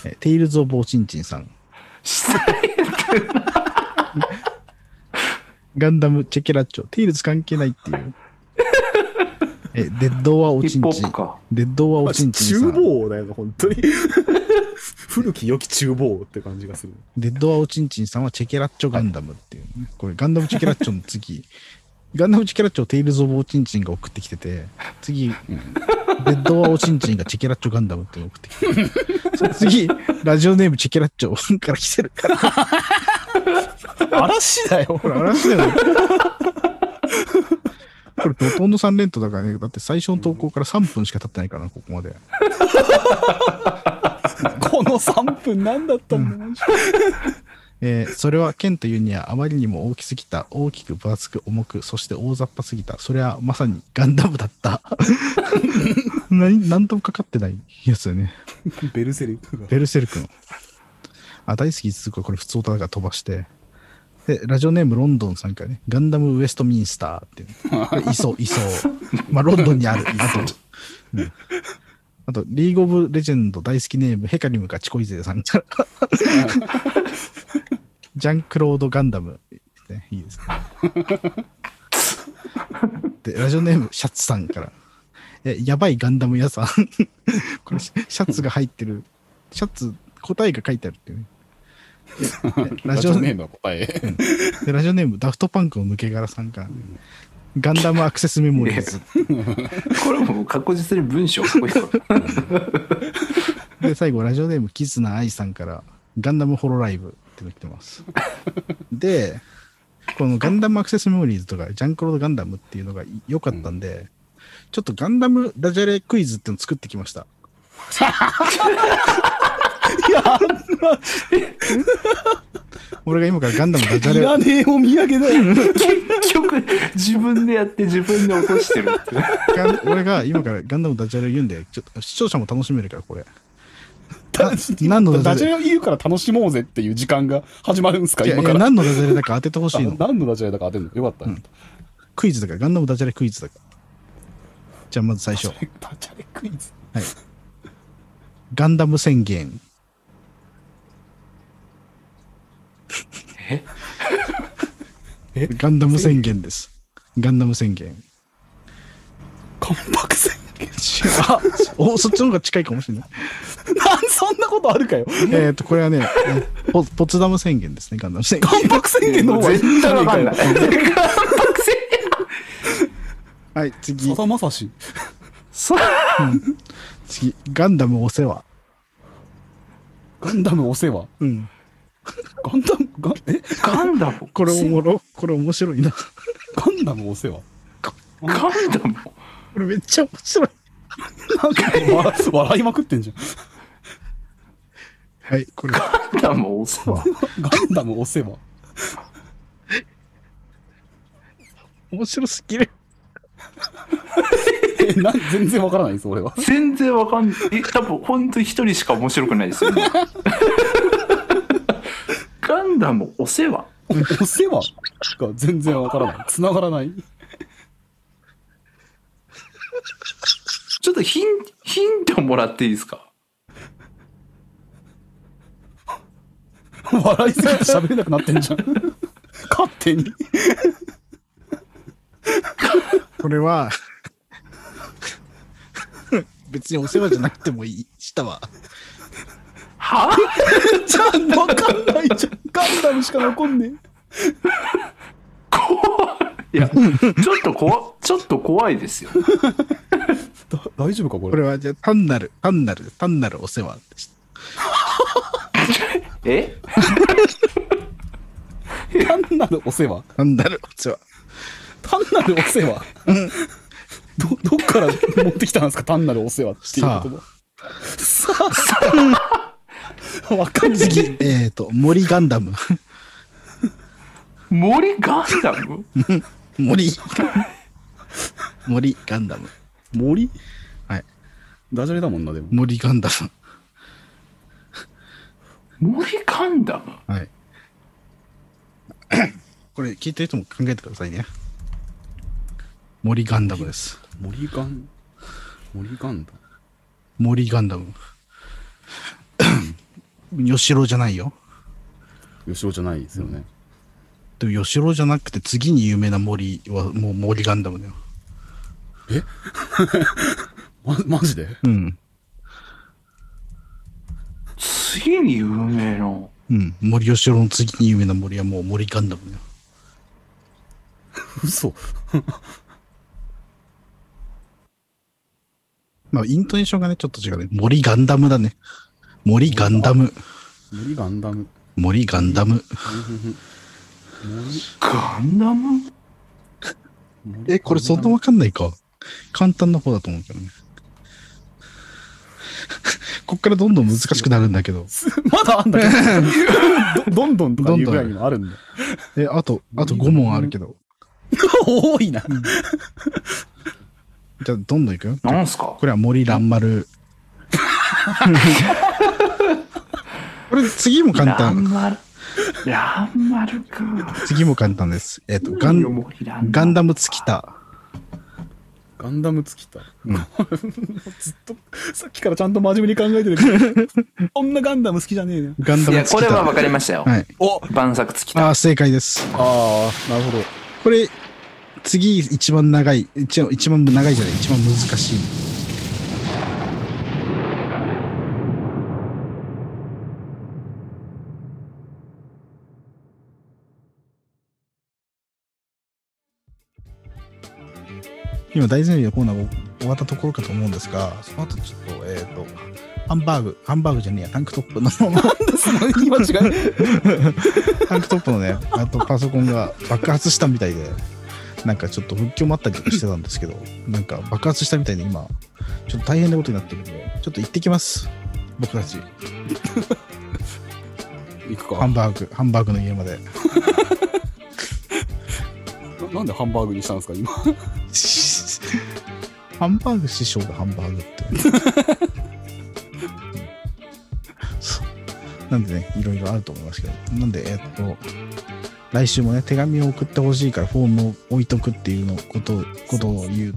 えテイルズ・オブ・オチンチンさん。ガンダム・チェケラッチョ。テイルズ関係ないっていう。え、デッド・はオヒップチンチン。ホップかデッド・はオチンチンさ厨ん。房だよね、本当に。(laughs) 古き良き厨房って感じがする。デッド・はオチンチンさんはチェケラッチョ・ガンダムっていうね。これ、ガンダム・チェケラッチョの次。(laughs) ガンダム・チェケラッチョをテイルズ・オブ・オチンチンが送ってきてて、次、デッド・はオチンチンがチェケラッチョ・ガンダムって送ってきて。(laughs) 次、ラジオネームチェケラッチョから来てるから。嵐だよ。これ嵐だよね。これ、ほとんど3連投だからね。だって最初の投稿から3分しか経ってないからな、ここまで。(laughs) この3分何だったんだ、マジ (laughs) えーそれは剣というにはあまりにも大きすぎた、大きく分厚く重く、そして大雑把すぎた。それはまさにガンダムだった。(laughs) 何、何ともかかってないやつだよね。ベルセルクが。ベルセルクの。あ、大好き続くこれ普通歌だから飛ばして。で、ラジオネームロンドンさんからね、ガンダムウエストミンスターっていう。(laughs) いそう、いそう。まあ、ロンドンにある。(laughs) あと、うんあと、リーグオブレジェンド大好きネーム、ヘカリムガチコイゼさんから。(laughs) ジャンクロード・ガンダム、ね。いいですね。で、ラジオネーム、シャツさんから。え、やばいガンダム屋さん。これ、シャツが入ってる。シャツ、答えが書いてあるっていうね。(laughs) でラジオネームは答え。でラジオネーム、ダフトパンクの抜け殻さんから。ガンダムアクセスメモリーズ。これもう確実に文章っぽいよ (laughs) で、最後、ラジオネーム、キズナアイさんから、ガンダムホロライブっての来てます。で、このガンダムアクセスメモリーズとか、ジャンクロードガンダムっていうのが良かったんで、ちょっとガンダムダジャレクイズっていうのを作ってきました。(laughs) いや、俺が今からガンダムダジャいレらねえお土産だよ。結局自分でやって自分で落としてるっていうガン俺が今からガンダムダジャレ言うんで、ちょっと視聴者も楽しめるから、これ。な何のダジャレ？ダジャレを言うから楽しもうぜっていう時間が始まるんですかいやい今から。や何のダジャレだか当ててほしいのあ。何のダジャレだか当てるの？よかった。うんクイズだから、ガンダムダジャレクイズだから。じゃあまず最初。ダジャレクイズ。はい。ガンダム宣言。え？ガンダム宣言です。ガンダム宣言。関白宣言。あ (laughs) お、そっちの方が近いかもしれない。なんそんなことあるかよ。えっと、これはね、えポポツダム宣言ですね、ガンダム宣言。関白宣言の方がいいん絶じゃ対わかんねえかよない。(laughs) はい、次さ、だまさし。そう次、ガンダムお世話。ガンダムお世話。うん。ガンダム、ガン、え？ガンダム？これおもろ、これ面白いな。ガンダムお世話ガンダム？これめっちゃ面白い。なんか笑笑いまくってんじゃん。はい、これ、ガンダムお世話ガンダムお世話。面白すぎる。(laughs) えな全然わからないです、俺は。全然わかんない。え多分本当に一人しか面白くないですよ。今 (laughs) ガンダムお世話お世話？が全然わからない。繋がらない。ちょっとヒンヒントもらっていいですか？笑いすぎて喋れなくなってんじゃん。勝手に。これは、別にお世話じゃなくてもいい。したわ。は？(laughs) じゃあ、わかんないじゃん。ガンダムしか残んね怖い。いや、ちょっと怖、ちょっと怖いですよ。(laughs) 大丈夫か、これ？これは、じゃあ単なる、単なる、単なるお世話でした。(laughs) え？単なるお世話？単なるお世話。単なるお世話？ど、どっから持ってきたんですか？単なるお世話っていう言葉。さあ。(laughs) わかんない。次、えっ、と、森ガンダム。(laughs) 森ガンダム？(laughs) 森。森ガンダム。森？はい。ダジャレだもんな、でも。森ガンダム。森ガンダム？はい。(coughs) これ聞いてる人も考えてくださいね。森ガンダムです。森ガン、森ガンダ森ガンダム。吉郎じゃないよ。ム。吉尾じゃないですよね。でも吉郎じゃなくて次に有名な森はもう森ガンダムだよ。(laughs) ま、マジで？うん。次に有名なうん。森吉郎の次に有名な森はもう森ガンダムだよ。(laughs) 嘘。(laughs) まあ、イントネーションがね、ちょっと違うね。森ガンダムだね。森ガンダム。森ガンダム。森ガンダム。ガンダム？え、これそんなわかんないか。簡単な方だと思うけどね。(laughs) こっからどんどん難しくなるんだけど。まだあんだけど。ど (laughs) どんどんとかいうぐらいにもあるんだ。え、あと、あと5問あるけど。多いな。じゃあ、どんどんいくよ。なんすか？これは森蘭丸。(laughs) これ次も簡単。マル。ランマルか。次も簡単です。えっ、と、ガン、ガンダム尽きた。ガンダム尽きた。うん (laughs) ずっと、さっきからちゃんと真面目に考えてるけど、(laughs) そんなガンダム好きじゃねえよ。ガンダいや、ム尽きた。これは分かりましたよ。はい。お晩作尽きた。ああ、正解です。ああ、なるほど。これ、次一番長い、一番一番長いじゃない、一番難しい。今、大前提のコーナーが終わったところかと思うんですが、その後ちょっと、えっ、と、ハンバーグ、ハンバーグじゃねえや、タンクトップの、言い間違い。(laughs) タンクトップのね、あとパソコンが爆発したみたいで、なんかちょっと復旧もあったりとかしてたんですけど、なんか爆発したみたいで今、ちょっと大変なことになってるんで、ちょっと行ってきます。僕たち。行くか。ハンバーグ、ハンバーグの家まで。(laughs) ななんでハンバーグにしたんですか、今？(laughs) ハンバーグ師匠がハンバーグって。(laughs) なんでね、いろいろあると思いますけど。なんで、えっと、来週もね、手紙を送ってほしいからフォームを置いとくっていうのことことを言う。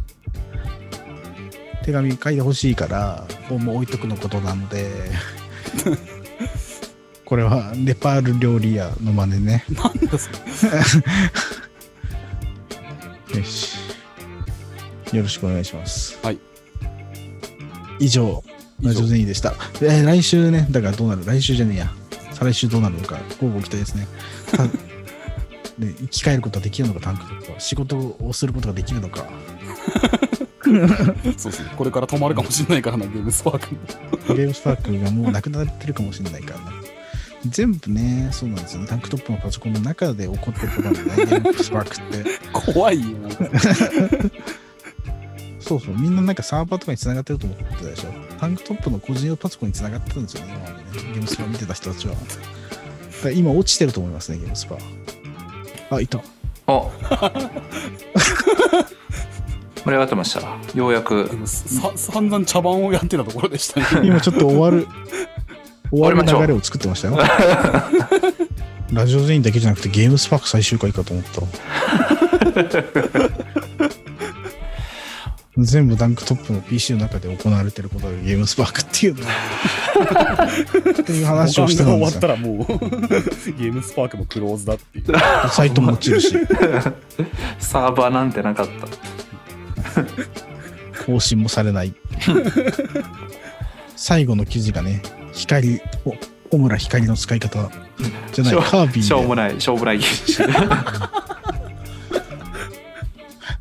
手紙書いてほしいから、フォームを置いとくのことなので、(laughs) これはネパール料理屋の真似ね。なんだそれ。(laughs) よし。よろしくお願いします。はい。以上、以上ラジオゼニーでした。えー来週ね、だからどうなる？来週じゃねえや。再来週どうなるのか、交互期待ですね。たで (laughs) 生き返ることはできるのか、タンクトップは。仕事をすることができるのか。(laughs) そうですね。これから止まるかもしれないからな、ゲームスパークも。(laughs) ゲームスパークがもうなくなってるかもしれないからな。全部ね、そうなんですよね。タンクトップのパソコンの中で起こってることなんだね、ゲームスパークって。怖いよ、なんか。そうそう、みんななんかサーバーとかに繋がってると思ってたでしょ？タンクトップの個人用パソコンに繋がってるんですよね、今までね。ゲームスパ見てた人たちは。だから今落ちてると思いますね、ゲームスパ。あ、いた。あ盛り上がってましたようやくさ散々茶番をやってたところでしたね。今ちょっと終わる、(laughs) 終わる流れを作ってましたよ。ラジオ全員だけじゃなくてゲームスパーク最終回かと思ったわ。全部ダンクトップの PC の中で行われてることがゲームスパークっていうの (laughs) っていう話をしてたんですよ終わった。らもう (laughs) ゲームスパークもクローズだっていう。サイトも落ちるし、サーバーなんてなかった更新もされない。最後の記事がね、光、お小村光の使い方じゃない、しょうカービしょうもィで。ないしょうもない技術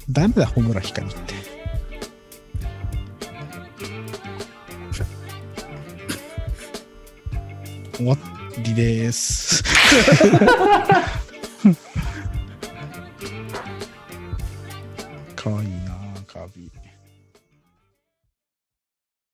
誰だ、小村光って。終わりです。(laughs) かわいい。